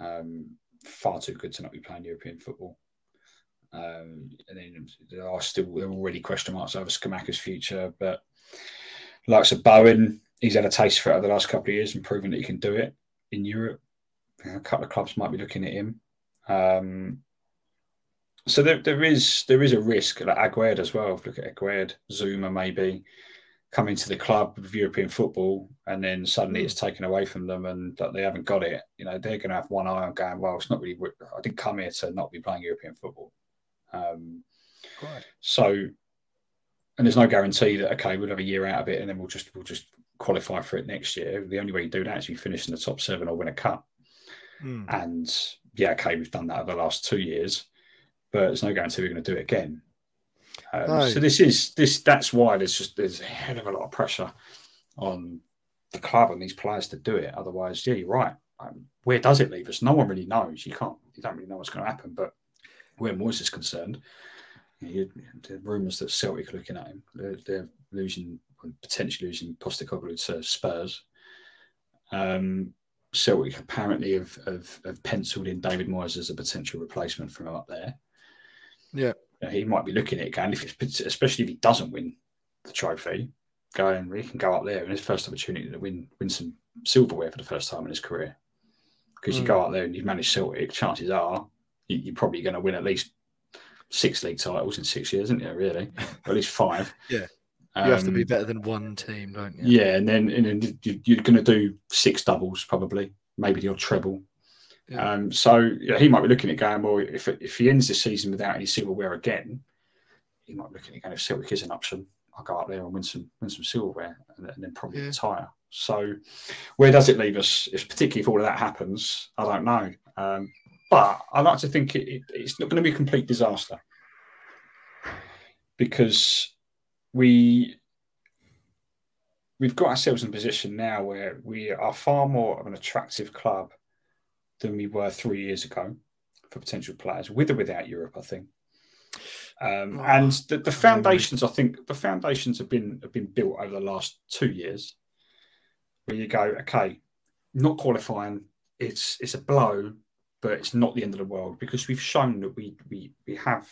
um, far too good to not be playing European football. Um, and then there are still there are already question marks over Scamacca's future, but like of Bowen, he's had a taste for it over the last couple of years and proven that he can do it in Europe. A couple of clubs might be looking at him. Um, so there, there is there is a risk like Aguerd as well. If look at Aguerd, Zouma maybe coming to the club of European football, and then suddenly it's taken away from them, and that they haven't got it. You know, they're going to have one eye on going. Well, it's not really. I didn't come here to not be playing European football. Um, right. So, and there's no guarantee that okay, we'll have a year out of it, and then we'll just we'll just qualify for it next year. The only way you do that is you finish in the top seven or win a cup. Hmm. And yeah, okay, we've done that over the last two years, but there's no guarantee we're going to do it again. Um, no. So this is this. That's why there's just there's a hell of a lot of pressure on the club and these players to do it. Otherwise, yeah, you're right. Um, where does it leave us? No one really knows. You can't. You don't really know what's going to happen. But where Moyes is concerned, you know, the rumours that Celtic are looking at him, they're, they're losing, potentially losing Postecoglou to Spurs. Um, Celtic apparently have, have, have, penciled in David Moyes as a potential replacement for him up there. Yeah. You know, he might be looking at it again, if it's, especially if he doesn't win the trophy, going, he can go up there in his first opportunity to win win some silverware for the first time in his career. Because mm. you go out there and you manage Celtic, chances are you're probably going to win at least six league titles in six years, isn't you? Really, or at least five. <laughs> yeah, you um, have to be um, better than one team, don't you? Yeah, and then and then you're going to do six doubles probably, maybe your treble, Yeah. Um, so yeah, he might be looking at going, well, if if he ends the season without any silverware again, he might be looking at going, if Celtic is an option, I'll go up there and win some win some silverware and, and then probably Yeah. retire. So where does it leave us? If particularly if all of that happens, I don't know. Um, but I like to think it, it, it's not going to be a complete disaster because we we've got ourselves in a position now where we are far more of an attractive club than we were three years ago for potential players, with or without Europe, I think. Um, Oh, and the, the foundations, I think, the foundations have been have been built over the last two years. Where you go, okay, not qualifying, it's it's a blow, but it's not the end of the world because we've shown that we we we have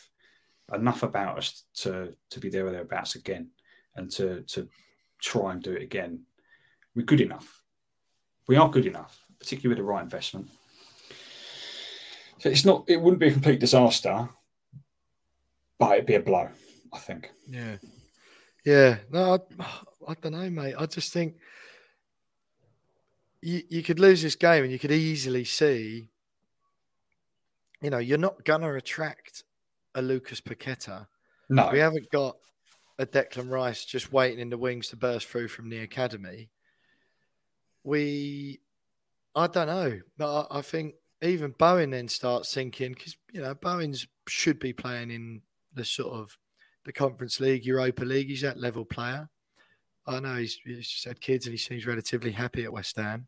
enough about us to to be there or thereabouts again, and to to try and do it again. We're good enough. We are good enough, particularly with the right investment. So it's not. It wouldn't be a complete disaster, but it'd be a blow. I think. Yeah. Yeah. No, I, I don't know, mate. I just think you, you could lose this game and you could easily see, you know, you're not going to attract a Lucas Paqueta. No. We haven't got a Declan Rice just waiting in the wings to burst through from the academy. We, I don't know. But I, I think even Bowen then starts thinking because you know Bowen's should be playing in the sort of the Conference League, Europa League. He's that level player. I know he's, he's just had kids and he seems relatively happy at West Ham.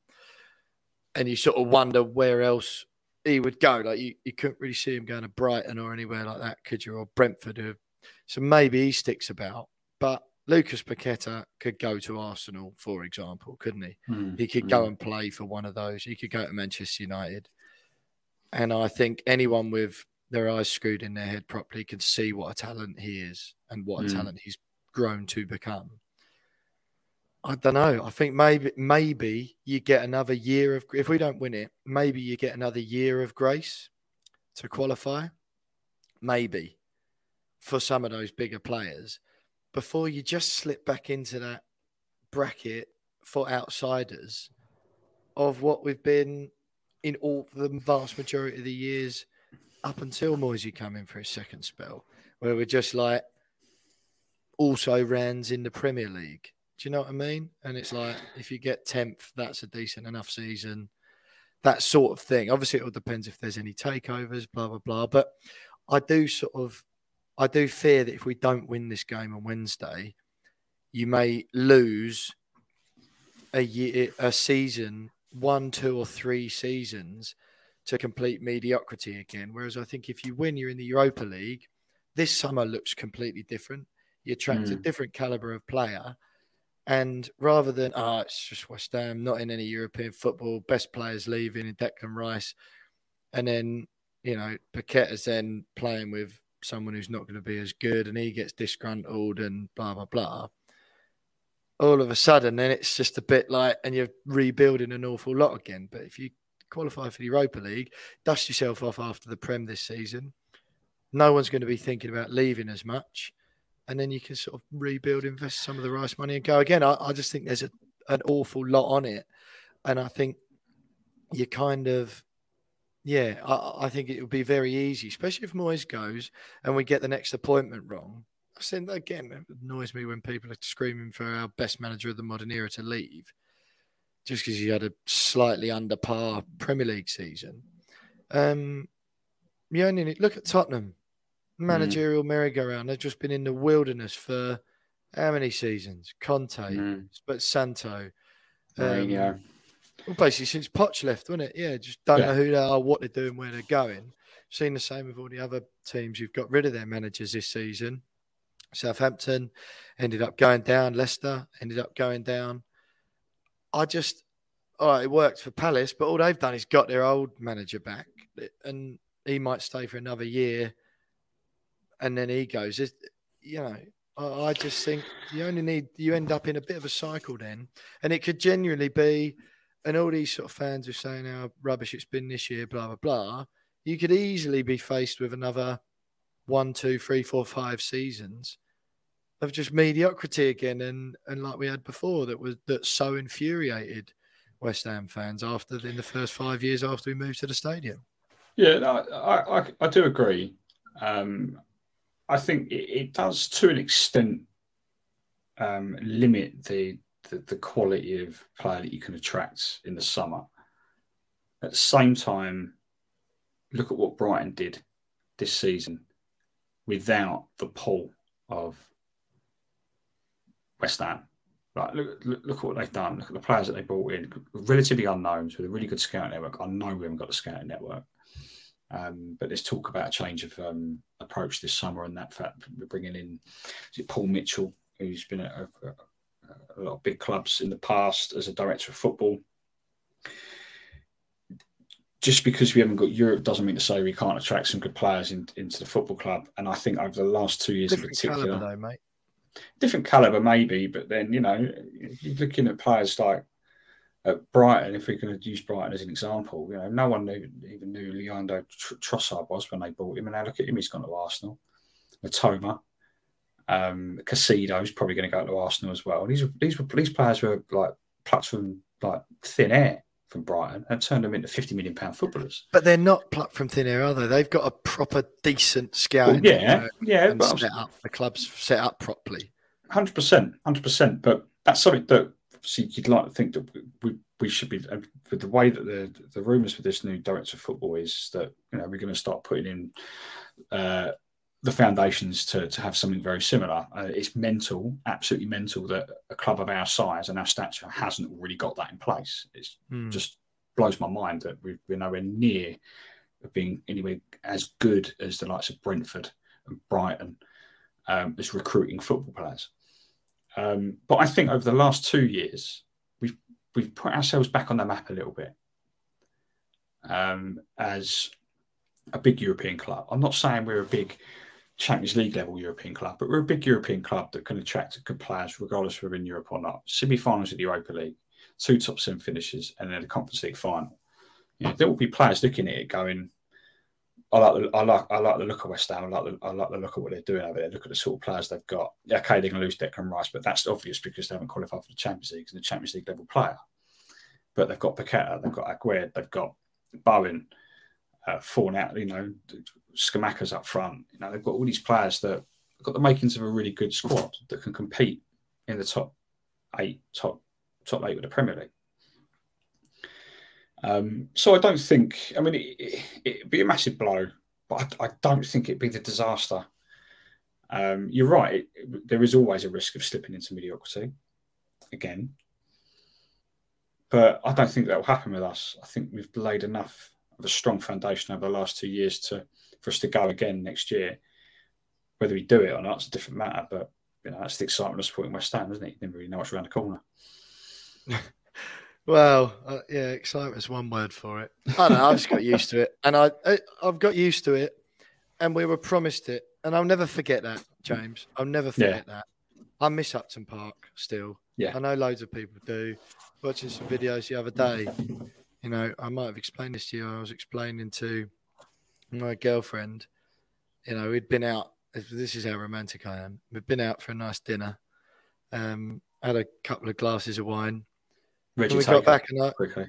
And you sort of wonder where else he would go. Like you, you couldn't really see him going to Brighton or anywhere like that, could you? Or Brentford. Or, so maybe he sticks about. But Lucas Paqueta could go to Arsenal, for example, couldn't he? Mm, He could mm. go and play for one of those. He could go to Manchester United. And I think anyone with their eyes screwed in their head properly can see what a talent he is and what a Mm. talent he's grown to become. I don't know. I think maybe maybe you get another year of if we don't win it, maybe you get another year of grace to qualify. Maybe for some of those bigger players before you just slip back into that bracket for outsiders of what we've been in all the vast majority of the years up until Moisey come in for his second spell, where we're just like also rans in the Premier League. Do you know what I mean? And it's like if you get tenth, that's a decent enough season. That sort of thing. Obviously, it all depends if there's any takeovers, blah blah blah. But I do sort of, I do fear that if we don't win this game on Wednesday, you may lose a year, a season, one, two, or three seasons to complete mediocrity again. Whereas I think if you win, you're in the Europa League. This summer looks completely different. You attract a Mm. different caliber of player. And rather than, ah, it's just West Ham, not in any European football, best players leaving, and Declan Rice. And then, you know, Paqueta's then playing with someone who's not going to be as good and he gets disgruntled and blah, blah, blah. All of a sudden, then it's just a bit like, and you're rebuilding an awful lot again. But if you qualify for the Europa League, dust yourself off after the Prem this season, no one's going to be thinking about leaving as much. And then you can sort of rebuild, invest some of the rice money and go again. I, I just think there's a, an awful lot on it. And I think you kind of, yeah, I, I think it would be very easy, especially if Moyes goes and we get the next appointment wrong. I said again, it annoys me when people are screaming for our best manager of the modern era to leave just because he had a slightly under par Premier League season. Um, only look at Tottenham managerial merry-go-round. They've just been in the wilderness for how many seasons? Conte, Mm. but Santo. Um, well, basically since Poch left, wasn't it? Yeah, just don't Yeah. know who they are, what they're doing, where they're going. Seen the same with all the other teams who've got rid of their managers this season. Southampton ended up going down. Leicester ended up going down. I just, all right, it worked for Palace, but all they've done is got their old manager back, and he might stay for another year, and then he goes. You know, I, I just think you only need you end up in a bit of a cycle then, and it could genuinely be, and all these sort of fans are saying how rubbish it's been this year, blah blah blah. You could easily be faced with another one, two, three, four, five seasons of just mediocrity again, and and like we had before, that was that so infuriated West Ham fans after in the first five years after we moved to the stadium. Yeah, no, I, I, I do agree. Um, I think it, does to an extent um, limit the, the, the quality of player that you can attract in the summer. At the same time, look at what Brighton did this season without the pull of West Ham. Right, look, look, look, at what they've done. Look at the players that they brought in, relatively unknowns with a really good scouting network. I know we haven't got the scouting network, um, but there's talk about a change of um, approach this summer, and that fact we're bringing in Paul Mitchell, who's been at a, a, a, lot of big clubs in the past as a director of football. Just because we haven't got Europe doesn't mean to say we can't attract some good players in, into the football club. And I think over the last two years Different in particular, caliber, though, mate different caliber maybe, but then you know you're looking at players like at Brighton. If we can use Brighton as an example, you know no one knew, even knew Leandro Trossard was when they bought him, and now look at him. He's gone to Arsenal. Mitoma, um, Caicedo's probably going to go to Arsenal as well. These these were, these players were like plucked from like thin air from Brighton and turned them into fifty million pound footballers. But they're not plucked from thin air, are they? They've got a proper decent scouting. Well, yeah, yeah. And set up the club's set up properly. Hundred percent, hundred percent. But that's something that see, you'd like to think that we, we should be with the way that the the rumours for this new director of football is that you know we're going to start putting in. Uh, the foundations to, to have something very similar. Uh, it's mental, absolutely mental that a club of our size and our stature hasn't already got that in place. It mm. just blows my mind that we're nowhere near being anywhere as good as the likes of Brentford and Brighton um, as recruiting football players. Um, but I think over the last two years, we've we've put ourselves back on the map a little bit um, as a big European club. I'm not saying we're a big Champions League level European club, but we're a big European club that can attract good players regardless we're in Europe or not. Semi-finals of the Europa League, two top seven finishes, and then a Conference League final. You know, there will be players looking at it going, I like the I like I like the look of West Ham. I like the I like the look of what they're doing over there. Look at the sort of players they've got. Okay, they're going to lose Declan Rice, but that's obvious because they haven't qualified for the Champions League and the Champions League level player. But they've got Paqueta, they've got Aguerd, they've got Bowen, uh, Fornals, you know, Scamacca's up front. You know, they've got all these players that got the makings of a really good squad that can compete in the top eight, top top eight of the Premier League. Um, so I don't think. I mean, it, would be a massive blow, but I, I, don't think it'd be the disaster. Um, you're right. It, there is always a risk of slipping into mediocrity again, but I don't think that will happen with us. I think we've laid enough of a strong foundation over the last two years to for us to go again next year. Whether we do it or not, it's a different matter. But you know, that's the excitement of supporting West Ham, isn't it? You never really know what's around the corner. <laughs> well, uh, yeah, excitement's one word for it. I don't know. I just got used to it, and I, I I've got used to it, and we were promised it, and I'll never forget that, James. I'll never forget yeah. that. I miss Upton Park still. Yeah, I know loads of people do. Watching some videos the other day, you know, I might have explained this to you. I was explaining to my girlfriend, you know, we'd been out. This is how romantic I am. We'd been out for a nice dinner, um, had a couple of glasses of wine. Where'd we got back and I, quickly.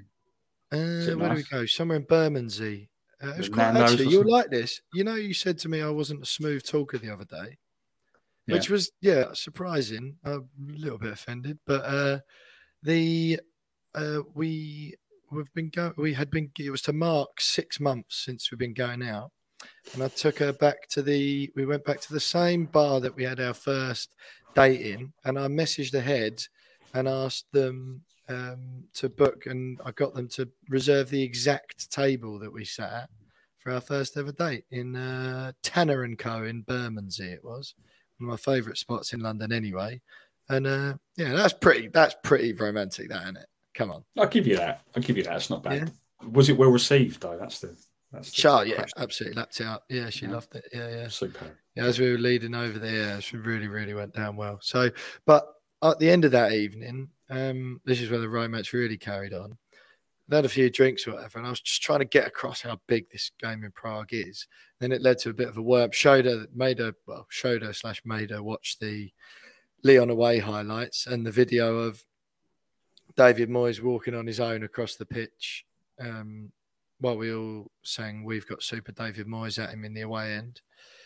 Uh, where nice? do we go? Somewhere in Bermondsey. Uh, it was quite actually. You'll like this. You know, you said to me I wasn't a smooth talker the other day, yeah. which was yeah surprising. I'm a little bit offended, but uh, the uh, we we've been going. We had been. It was to mark six months since we've been going out, and I took her back to the. We went back to the same bar that we had our first date in, and I messaged ahead and asked them um, to book, and I got them to reserve the exact table that we sat at for our first ever date in uh, Tanner and Co in Bermondsey. It was one of my favourite spots in London, anyway. And uh, yeah, that's pretty. That's pretty romantic, that isn't it? Come on. I'll give you that. I'll give you that. It's not bad. Yeah. Was it well received though? That's the that's the Char, yeah, absolutely lapped it up. Yeah, she yeah. loved it. Yeah, yeah. Super. Yeah, as we were leading over there, she really, really went down well. So, but at the end of that evening, um, this is where the romance really carried on. They had a few drinks or whatever, and I was just trying to get across how big this game in Prague is. Then it led to a bit of a worm. Showed her, made her, well, showed her slash made her watch the Lyon away highlights and the video of David Moyes walking on his own across the pitch um, while we all sang "We've got Super David Moyes" at him in the away end.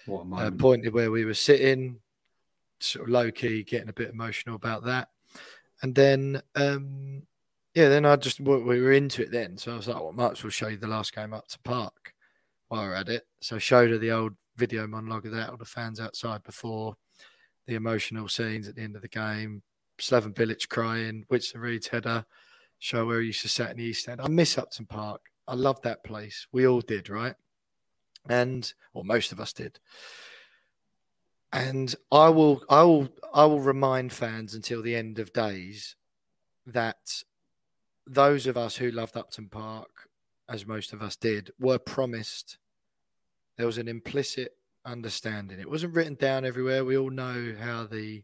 What a Uh, pointed where we were sitting, sort of low key, getting a bit emotional about that, and then um, yeah, then I just we we were into it then, so I was like, "Well, might as well show you the last game Upton Park while we're at it." So I showed her the old video monologue of that, all the fans outside before the emotional scenes at the end of the game, Slaven Bilic crying, Winston Reid's header, show where he used to sit in the East End. I miss Upton Park. I love that place. We all did, right? And or most of us did. And I will I will I will remind fans until the end of days that those of us who loved Upton Park, as most of us did, were promised there was an implicit understanding. It wasn't written down everywhere. We all know how the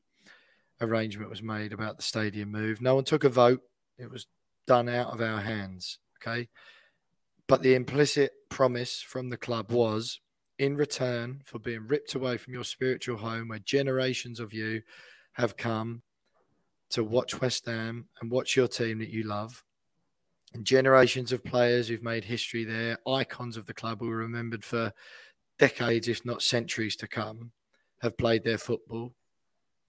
arrangement was made about the stadium move. No one took a vote. It was done out of our hands. Okay. But the implicit promise from the club was in return for being ripped away from your spiritual home where generations of you have come to watch West Ham and watch your team that you love. And generations of players who've made history there, icons of the club who are remembered for decades, if not centuries to come, have played their football.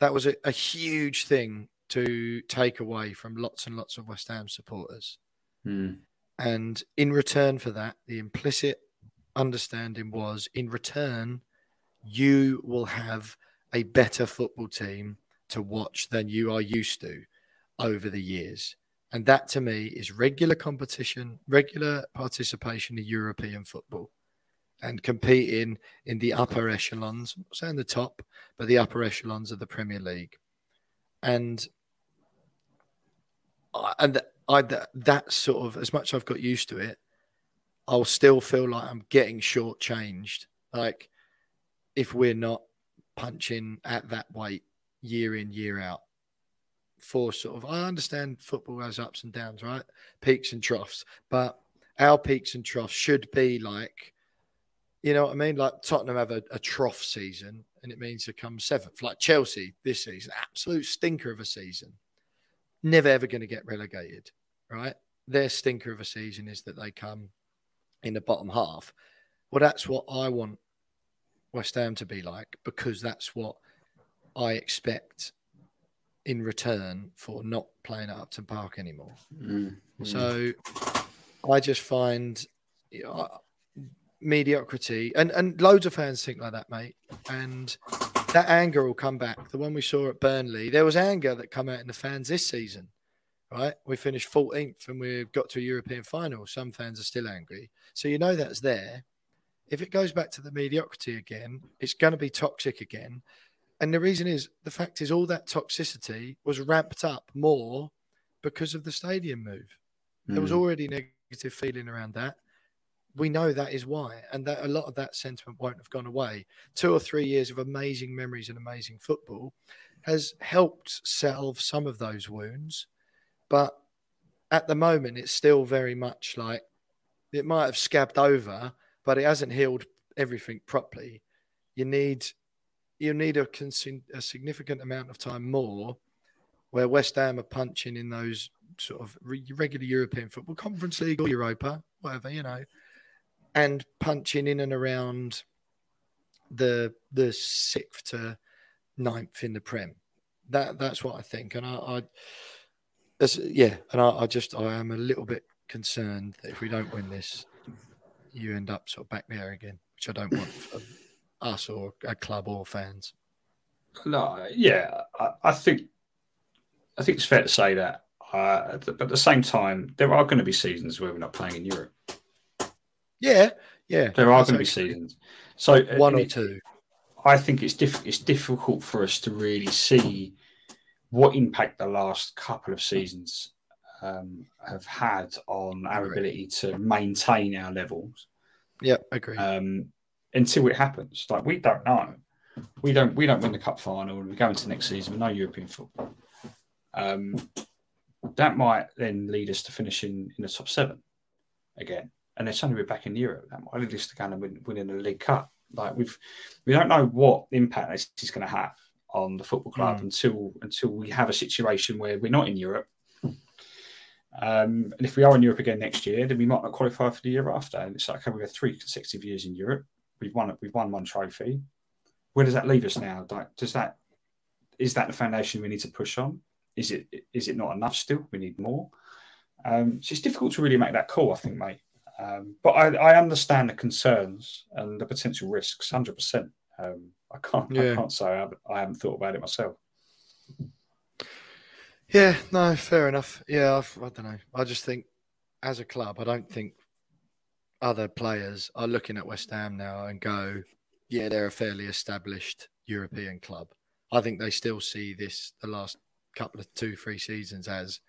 That was a, a huge thing to take away from lots and lots of West Ham supporters. Mm. And in return for that, the implicit understanding was in return, you will have a better football team to watch than you are used to over the years. And that to me is regular competition, regular participation in European football and competing in the upper echelons, I'm not saying the top, but the upper echelons of the Premier League. And and I that, sort of as much as I've got used to it, I'll still feel like I'm getting shortchanged. Like if we're not punching at that weight year in year out for sort of I understand football has ups and downs, right? Peaks and troughs, but our peaks and troughs should be like, you know what I mean? Like Tottenham have a, a trough season and it means to come seventh. Like Chelsea this season, absolute stinker of a season. Never ever going to get relegated, right? Their stinker of a season is that they come in the bottom half. Well, that's what I want West Ham to be like because that's what I expect in return for not playing at Upton Park anymore. Mm. So I just find you know, uh, mediocrity, and, and loads of fans think like that, mate. And that anger will come back. The one we saw at Burnley, there was anger that come out in the fans this season, right? We finished 14th and we got to a European final. Some fans are still angry. So you know that's there. If it goes back to the mediocrity again, it's going to be toxic again. And the reason is the fact is all that toxicity was ramped up more because of the stadium move. There was Mm. already negative feeling around that. We know that is why, and that a lot of that sentiment won't have gone away. Two or three years of amazing memories and amazing football has helped salve some of those wounds, but at the moment, it's still very much like it might have scabbed over, but it hasn't healed everything properly. You need you need a, a significant amount of time more where West Ham are punching in those sort of re- regular European football, Conference League or Europa, whatever, you know, and punching in and around the the sixth to ninth in the Prem. That that's what I think, and I, I that's, yeah, and I, I just I am a little bit concerned that if we don't win this, you end up sort of back there again, which I don't want for us or a club or fans. No, yeah, I, I think I think it's fair to say that. Uh, but at the same time, there are going to be seasons where we're not playing in Europe. Yeah, yeah, There are going to be seasons. So uh, one or it- two. I think it's diff- it's difficult for us to really see what impact the last couple of seasons um, have had on our ability to maintain our levels Yeah, agree. um, until it happens. Like we don't know. We don't. We don't win the cup final. We go into next season with no European football. Um, that might then lead us to finishing in the top seven again, and then suddenly we're back in Europe. That might lead us to kind of win, winning the League Cup. Like we've, we don't know what impact this is going to have on the football club Mm. until until we have a situation where we're not in Europe. Um, and if we are in Europe again next year, then we might not qualify for the year after. And it's like, okay, we have had three consecutive years in Europe. We've won we've won one trophy. Where does that leave us now? Like, does that is that the foundation we need to push on? Is it is it not enough still? We need more. Um, so it's difficult to really make that call, I think, mate. Um, but I, I, understand the concerns and the potential risks, hundred um, percent. I can't yeah. I can't say I haven't, I haven't thought about it myself. Yeah, no, fair enough. Yeah, I've, I, don't know. I just think, as a club, I don't think other players are looking at West Ham now and go, yeah, they're a fairly established European club. I think they still see this the last couple of two, three seasons as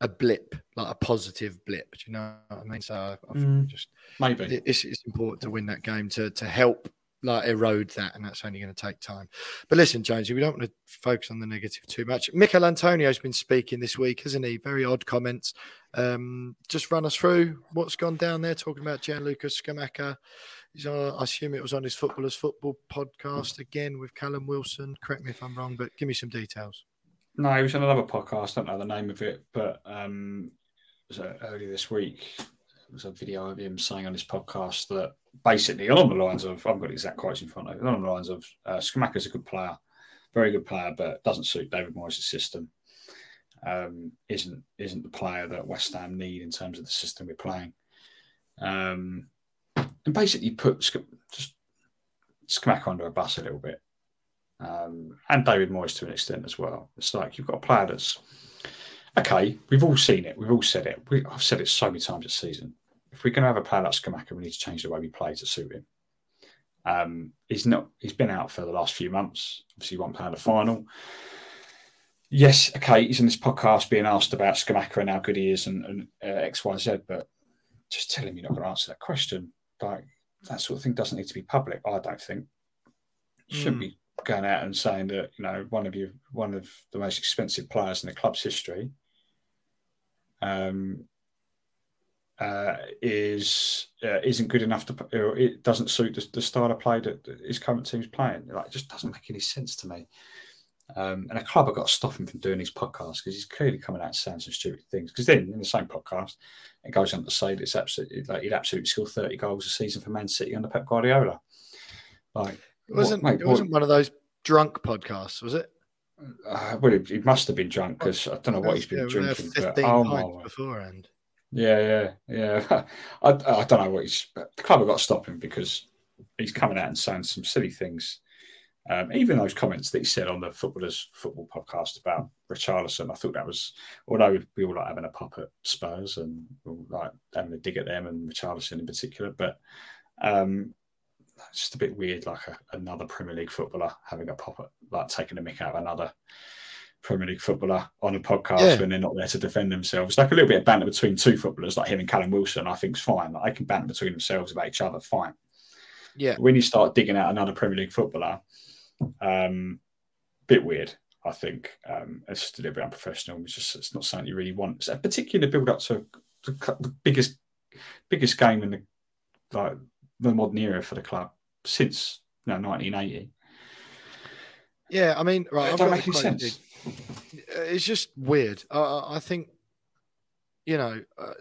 a blip, like a positive blip. Do you know what I mean? So I, I mm, just maybe it's, it's important to win that game to to help like erode that, and that's only going to take time. But listen, Jonesy, we don't want to focus on the negative too much. Michail Antonio's been speaking this week, hasn't he? Very odd comments. Um, just run us through what's gone down there, talking about Gianluca Scamacca. He's on, I assume it was on his Footballers Football podcast again with Callum Wilson. Correct me if I'm wrong, but give me some details. No, it was on another podcast. I don't know the name of it, but um, was uh, earlier this week. It was a video of him saying on his podcast that basically along the lines of I've got exact quotes in front of along the lines of uh, is a good player, very good player, but doesn't suit David Moyes' system. Um, isn't isn't the player that West Ham need in terms of the system we're playing. Um, and basically put just under a bus a little bit. Um, and David Moyes to an extent as well. It's like you've got a player that's okay. We've all seen it. We've all said it. We, I've said it so many times this season if we're going to have a player like Scamacca, we need to change the way we play to suit him. Um, he's not. He's been out for the last few months. Obviously, he won't play in the final. Yes, okay. He's in this podcast being asked about Scamacca and how good he is and, and uh, X, Y, Z. But just tell him you're not going to answer that question. Like that sort of thing doesn't need to be public. I don't think. You shouldn't mm. be going out and saying that you know one of you, one of the most expensive players in the club's history, um, uh, is uh, isn't good enough to or it doesn't suit the, the, style of play that his current team's playing. Like, it just doesn't make any sense to me. Um, and a club have got to stop him from doing these podcasts because he's clearly coming out and saying some stupid things. Because then in the same podcast, it goes on to say that it's absolutely like he'd absolutely score thirty goals a season for Man City under Pep Guardiola. Like it wasn't what, mate, it wasn't what, one of those drunk podcasts, was it? Uh, well, he, must have been drunk because I don't know what he's been yeah, drinking. But, oh pints beforehand. Yeah, yeah, yeah. <laughs> I, I don't know what he's. The club have got to stop him because he's coming out and saying some silly things. Um, even those comments that he said on the footballers football podcast about Richarlison, I thought that was although we all like having a pop at Spurs and like having a dig at them and Richarlison in particular, but um, it's just a bit weird, like a, another Premier League footballer having a pop at like taking a mick out of another Premier League footballer on a podcast yeah. when they're not there to defend themselves. Like a little bit of banter between two footballers, like him and Callum Wilson, I think is fine. Like, they can banter between themselves about each other, fine. Yeah. When you start digging out another Premier League footballer, um, bit weird. I think um, it's just a little bit unprofessional. It's just it's not something you really want. It's a particular build up to the, the biggest biggest game in the like the modern era for the club since you know, 1980. Yeah, I mean, right, it don't make any sense. It's just weird. Uh, I think, you know, uh,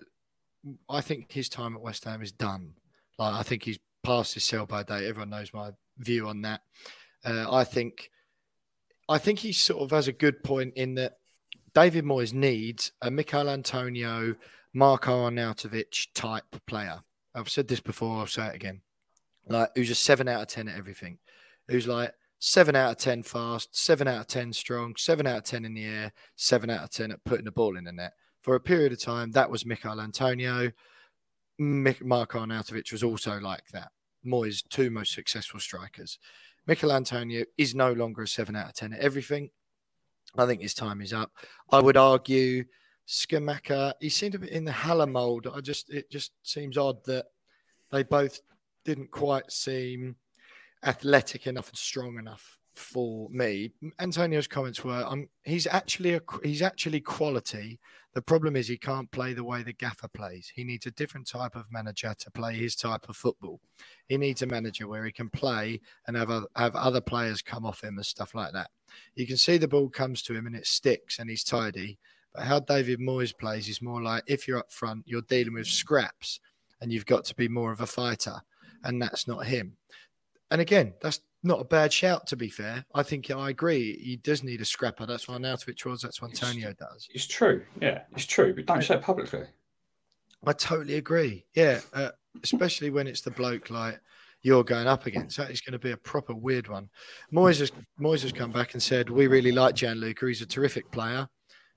I think his time at West Ham is done. Like, I think he's past his sell by date. Everyone knows my view on that. Uh, I think, I think he sort of has a good point in that David Moyes needs a Michail Antonio, Marko Arnautovic type player. I've said this before. I'll say it again. Like, who's a seven out of ten at everything. Who's like seven out of 10 fast, seven out of 10 strong, seven out of 10 in the air, seven out of 10 at putting the ball in the net. For a period of time, that was Michail Antonio. Marko Arnautovic was also like that. Moyes' two most successful strikers. Michail Antonio is no longer a seven out of 10 at everything. I think his time is up. I would argue Scamacca, he seemed a bit in the Haller mold. I just, it just seems odd that they both didn't quite seem athletic enough and strong enough for me. Antonio's comments were, um, he's actually a, he's actually quality. The problem is he can't play the way the gaffer plays. He needs a different type of manager to play his type of football. He needs a manager where he can play and have a, have other players come off him and stuff like that. You can see the ball comes to him and it sticks and he's tidy. But how David Moyes plays is more like if you're up front, you're dealing with scraps and you've got to be more of a fighter. And that's not him. And again, that's not a bad shout, to be fair. I think I agree. He does need a scrapper. That's why Arnautovic was. That's what Antonio does. It's true. Yeah, it's true. But don't say it publicly. I totally agree. Yeah, uh, especially when it's the bloke like you're going up against. That is going to be a proper weird one. Moyes has, Moyes has come back and said we really like Gianluca. He's a terrific player.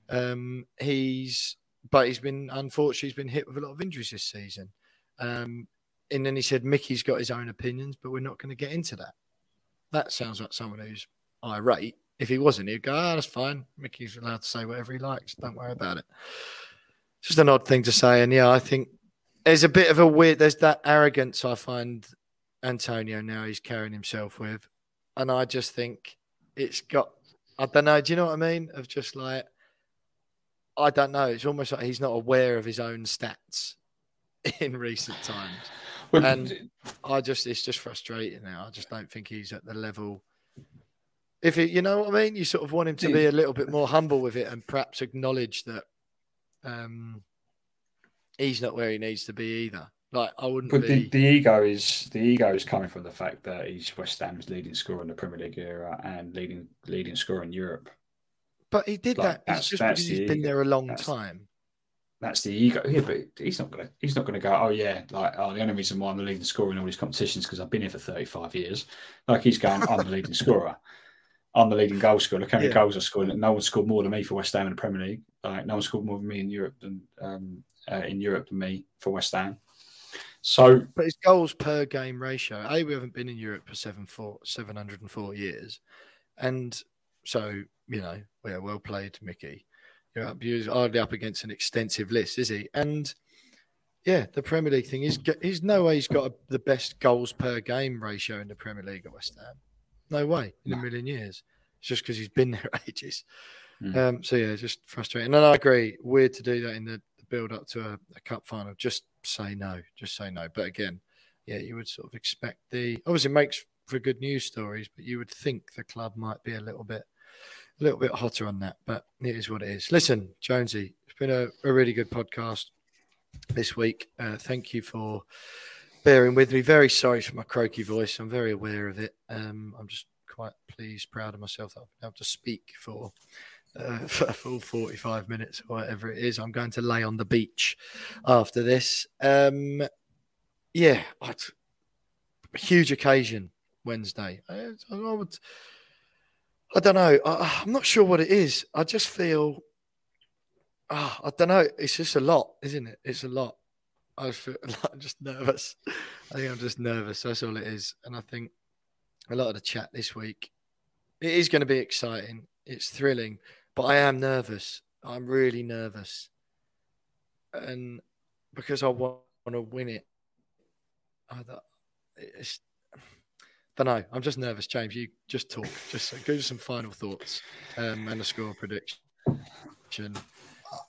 Um, he's but he's been unfortunately he's been hit with a lot of injuries this season. Um, and then he said Mickey's got his own opinions, but we're not going to get into that. That sounds like someone who's irate. If he wasn't, he'd go, "Ah, oh, that's fine. Mickey's allowed to say whatever he likes. Don't worry about it." It's just an odd thing to say, and yeah, I think there's a bit of a weird. There's that arrogance I find Antonio now he's carrying himself with, and I just think it's got. I don't know. Do you know what I mean? Of just like, I don't know. It's almost like he's not aware of his own stats <laughs> in recent times. Well, and <laughs> I just, it's just frustrating now. I just don't think he's at the level. If it, you know what I mean, you sort of want him to be a little bit more humble with it and perhaps acknowledge that um, he's not where he needs to be either. Like I wouldn't. But be... the, the ego is the ego is coming from the fact that he's West Ham's leading scorer in the Premier League era and leading leading scorer in Europe. But he did like, that. It's just because he's been there a long that's, time. That's the ego. Yeah, but he's not gonna. He's not gonna go. Oh yeah, like oh the only reason why I'm the leading scorer in all these competitions because I've been here for 35 years. Like he's going. I'm the leading scorer. I'm the leading goal scorer. Look how many yeah. goals I scored. No one scored more than me for West Ham in the Premier League. Like no one scored more than me in Europe than um, uh, in Europe than me for West Ham. So, but his goals per game ratio. A, we haven't been in Europe for seven four seven hundred and four years, and so you know, yeah, well played, Mickey. You're up, you're hardly up against an extensive list, is he? And yeah, the Premier League thing is he's no way he's got a, the best goals per game ratio in the Premier League at West Ham. No way in a million years. It's just because he's been <laughs> there ages. Mm. Um, so yeah, just frustrating. And I agree, weird to do that in the, the build up to a, a, cup final. Just say no, just say no. But again, yeah, you would sort of expect the obviously makes for good news stories, but you would think the club might be a little bit a little bit hotter on that, but it is what it is. Listen, Jonesy, it's been a, a really good podcast this week. Uh, thank you for bearing with me. Very sorry for my croaky voice. I'm very aware of it. Um, I'm just quite pleased, proud of myself that I've been able to speak for, uh, for a full 45 minutes or whatever it is. I'm going to lay on the beach after this. Um, yeah, I'd, huge occasion Wednesday. I, I would I don't know. I, am not sure what it is. I just feel, oh, I don't know. It's just a lot, isn't it? It's a lot. I just feel <laughs> I'm just nervous. I think I'm just nervous. That's all it is. And I think a lot of the chat this week, it is going to be exciting. It's thrilling, but I am nervous. I'm really nervous, and because I want to win it, I, it's don't know. I'm just nervous, James. You just talk. Just <laughs> give us some final thoughts um, and a score prediction.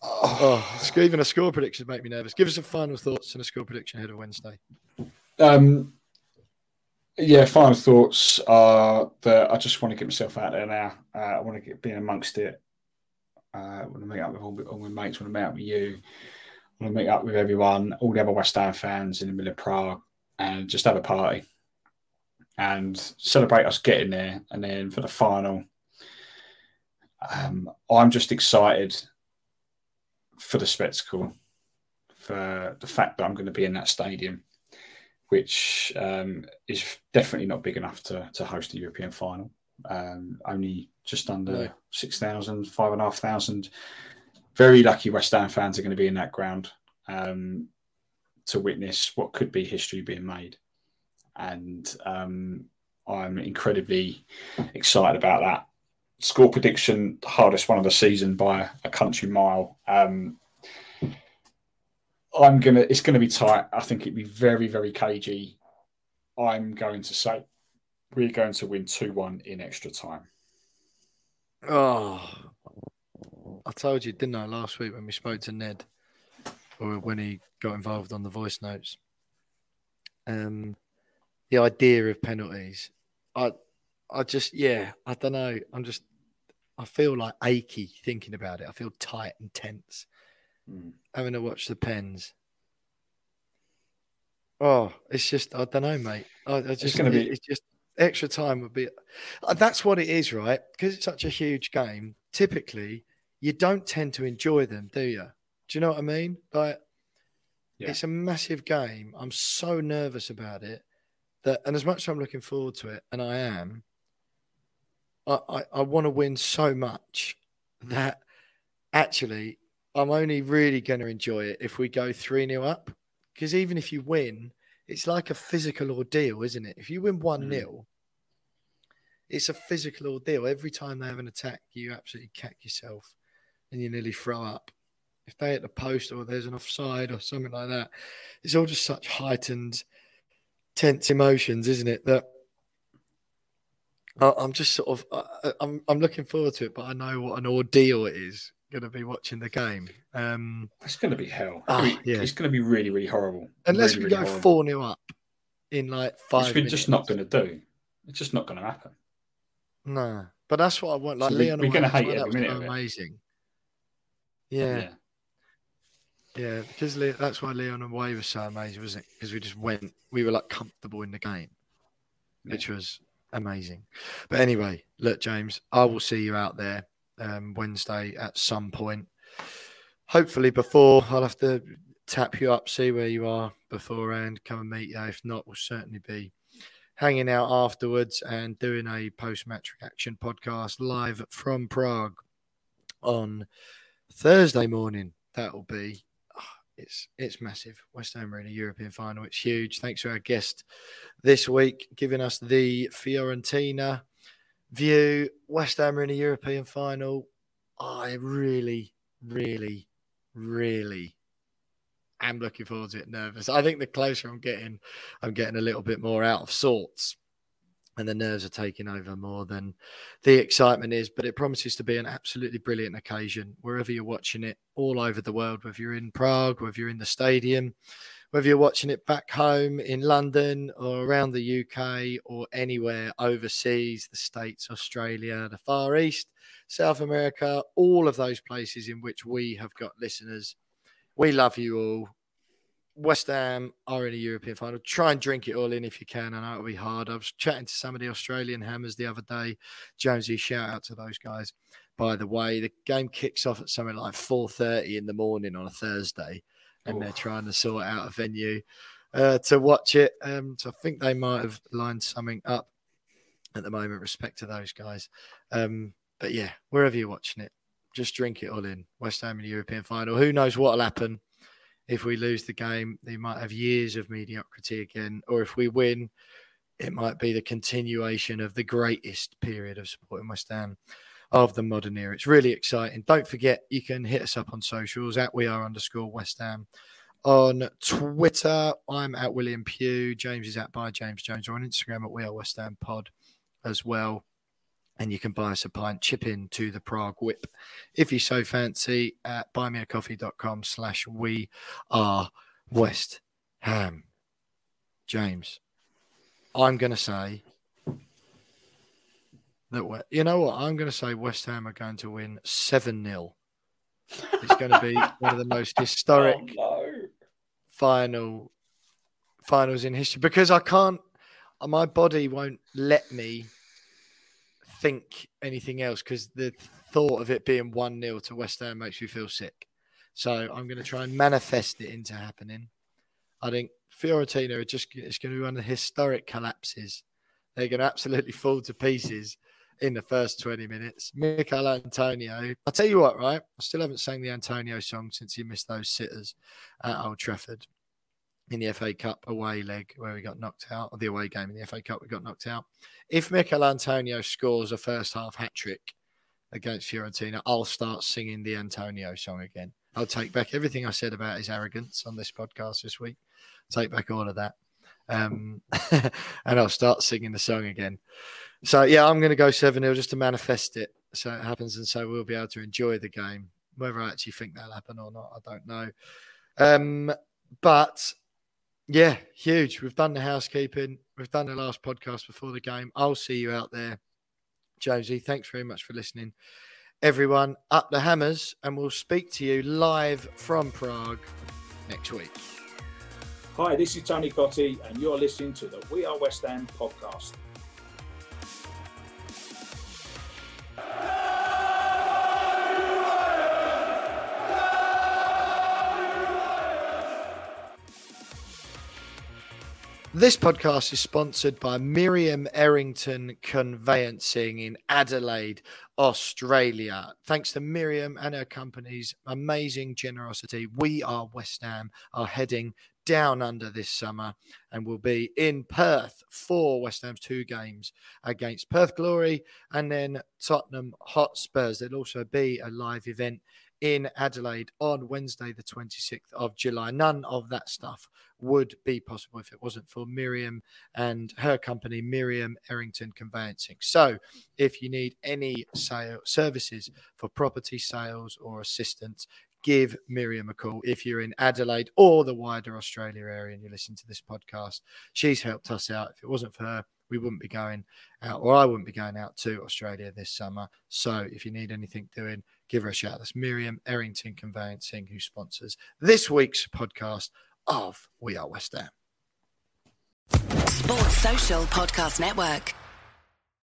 Oh, even a score prediction make me nervous. Give us some final thoughts and a score prediction ahead of Wednesday. Um, yeah, final thoughts are that I just want to get myself out there now. Uh, I want to get being amongst it. Uh, I want to meet up with all, all my mates. I want to meet up with you. I want to meet up with everyone, all the other West Ham fans in the middle of Prague, and just have a party and celebrate us getting there. And then for the final, um, I'm just excited for the spectacle, for the fact that I'm going to be in that stadium, which um, is definitely not big enough to, to host a European final. Um, only just under no. 6,000, 5,500. Very lucky West Ham fans are going to be in that ground um, to witness what could be history being made and um, I'm incredibly excited about that. Score prediction: hardest one of the season by a country mile. Um, I'm gonna. It's gonna be tight. I think it'd be very, very cagey. I'm going to say we're going to win two one in extra time. Oh, I told you, didn't I, last week when we spoke to Ned, or when he got involved on the voice notes. Um, the idea of penalties. I I just yeah, I don't know. I'm just I feel like achy thinking about it. I feel tight and tense Mm. having to watch the pens. Oh, it's just I don't know, mate. I, I just gonna be- it's just extra time would be. uh, That's what it is, right? Because it's such a huge game. Typically, you don't tend to enjoy them, do you? Do you know what I mean? Like, Yeah. it's a massive game. I'm so nervous about it that, and as much as I'm looking forward to it, and I am, I I, I want to win so much that actually I'm only really going to enjoy it if we go 3 0 up. Because even if you win, it's like a physical ordeal, isn't it? If you win 1 0, mm. it's a physical ordeal. Every time they have an attack, you absolutely cack yourself and you nearly throw up. If they hit the post or there's an offside or something like that, it's all just such heightened, tense emotions, isn't it? That I- I'm just sort of I- I'm I'm looking forward to it, but I know what an ordeal it is going to be watching the game. Um, It's going to be hell. Ah, I mean, yeah. It's going to be really, really horrible. unless really, we go four 0 up in like five. We're minutes. just not going to do. It's just not going to happen. No, but that's what I want. Like So we- Lyon, we're gonna hate well, that every minute amazing. Yeah, yeah, because Le- that's why Lyon away was so amazing, wasn't it? Because we just went, we were like comfortable in the game, which was amazing. But anyway, look, James, I will see you out there um, Wednesday at some point. Hopefully, before I'll have to tap you up, see where you are beforehand, come and meet you. If not, we'll certainly be hanging out afterwards and doing a post match reaction podcast live from Prague on Thursday morning. That'll be it's it's massive. West Ham are in a European final. It's huge. Thanks to our guest this week giving us the Fiorentina view. West Ham are in a European final. I really, really, really am looking forward to it. Nervous. I think the closer I'm getting, I'm getting a little bit more out of sorts, and the nerves are taking over more than the excitement is. But it promises to be an absolutely brilliant occasion wherever you're watching it, all over the world. Whether you're in Prague, whether you're in the stadium, whether you're watching it back home in London or around the UK or anywhere overseas, the States, Australia, the Far East, South America, all of those places in which we have got listeners. We love you all. West Ham are in a European final. Try and drink it all in if you can. I know it'll be hard. I was chatting to some of the Australian hammers the other day. Jonesy, shout out to those guys. By the way, the game kicks off at something like 4.30 in the morning on a Thursday and they're trying to sort out a venue uh, to watch it. Um, so I think they might have lined something up at the moment, respect to those guys. Um, but yeah, wherever you're watching it, just drink it all in. West Ham in the European final. Who knows what'll happen if we lose the game? They might have years of mediocrity again, or if we win, it might be the continuation of the greatest period of supporting West Ham of the modern era. It's really exciting. Don't forget, you can hit us up on socials at we are underscore West Ham. On Twitter, I'm at William Pugh. James is at by James Jones, or on Instagram at We Are West Ham Pod as well. And you can buy us a pint, chip in to the Prague Whip if you so fancy at buymeacoffee.com slash we are West Ham. James, I'm going to say that, we- you know what? I'm going to say West Ham are going to win 7 0. It's going to be <laughs> one of the most historic Oh, final finals in history because I can't my body won't let me think anything else because the thought of it being 1-0 to West Ham makes me feel sick. So I'm going to try and manifest it into happening. I think Fiorentina are just it's going to be one of the historic collapses. They're going to absolutely fall to pieces in the first 20 minutes. Michail Antonio, I'll tell you what, right? I still haven't sang the Antonio song since he missed those sitters at Old Trafford in the FA Cup away leg where we got knocked out, or the away game in the FA Cup we got knocked out. If Michail Antonio scores a first half hat trick against Fiorentina, I'll start singing the Antonio song again. I'll take back everything I said about his arrogance on this podcast this week. Take back all of that. Um, <laughs> and I'll start singing the song again. So, yeah, I'm going to go 7 0 just to manifest it so it happens. And so we'll be able to enjoy the game. Whether I actually think that'll happen or not, I don't know. Um, but yeah, huge. We've done the housekeeping. We've done the last podcast before the game. I'll see you out there. Jonesy, thanks very much for listening. everyone, up the hammers, and we'll speak to you live from Prague next week. Hi, this is Tony Cottee, and you're listening to the We Are West Ham podcast. This podcast is sponsored by Miriam Errington Conveyancing in Adelaide, Australia. Thanks to Miriam and her company's amazing generosity, we are West Ham are heading down under this summer and will be in Perth for West Ham's two games against Perth Glory and then Tottenham Hotspurs. There'll also be a live event in Adelaide on Wednesday, the 26th of July. None of that stuff would be possible if it wasn't for Miriam and her company, Miriam Errington Conveyancing. So, if you need any sale services for property sales or assistance, give Miriam a call if you're in Adelaide or the wider Australia area and you listen to this podcast. She's helped us out. If it wasn't for her, we wouldn't be going out, or I wouldn't be going out to Australia this summer. So if you need anything doing, give her a shout. That's Miriam Errington Conveyancing, who sponsors this week's podcast of We Are West Ham. Sports Social Podcast Network.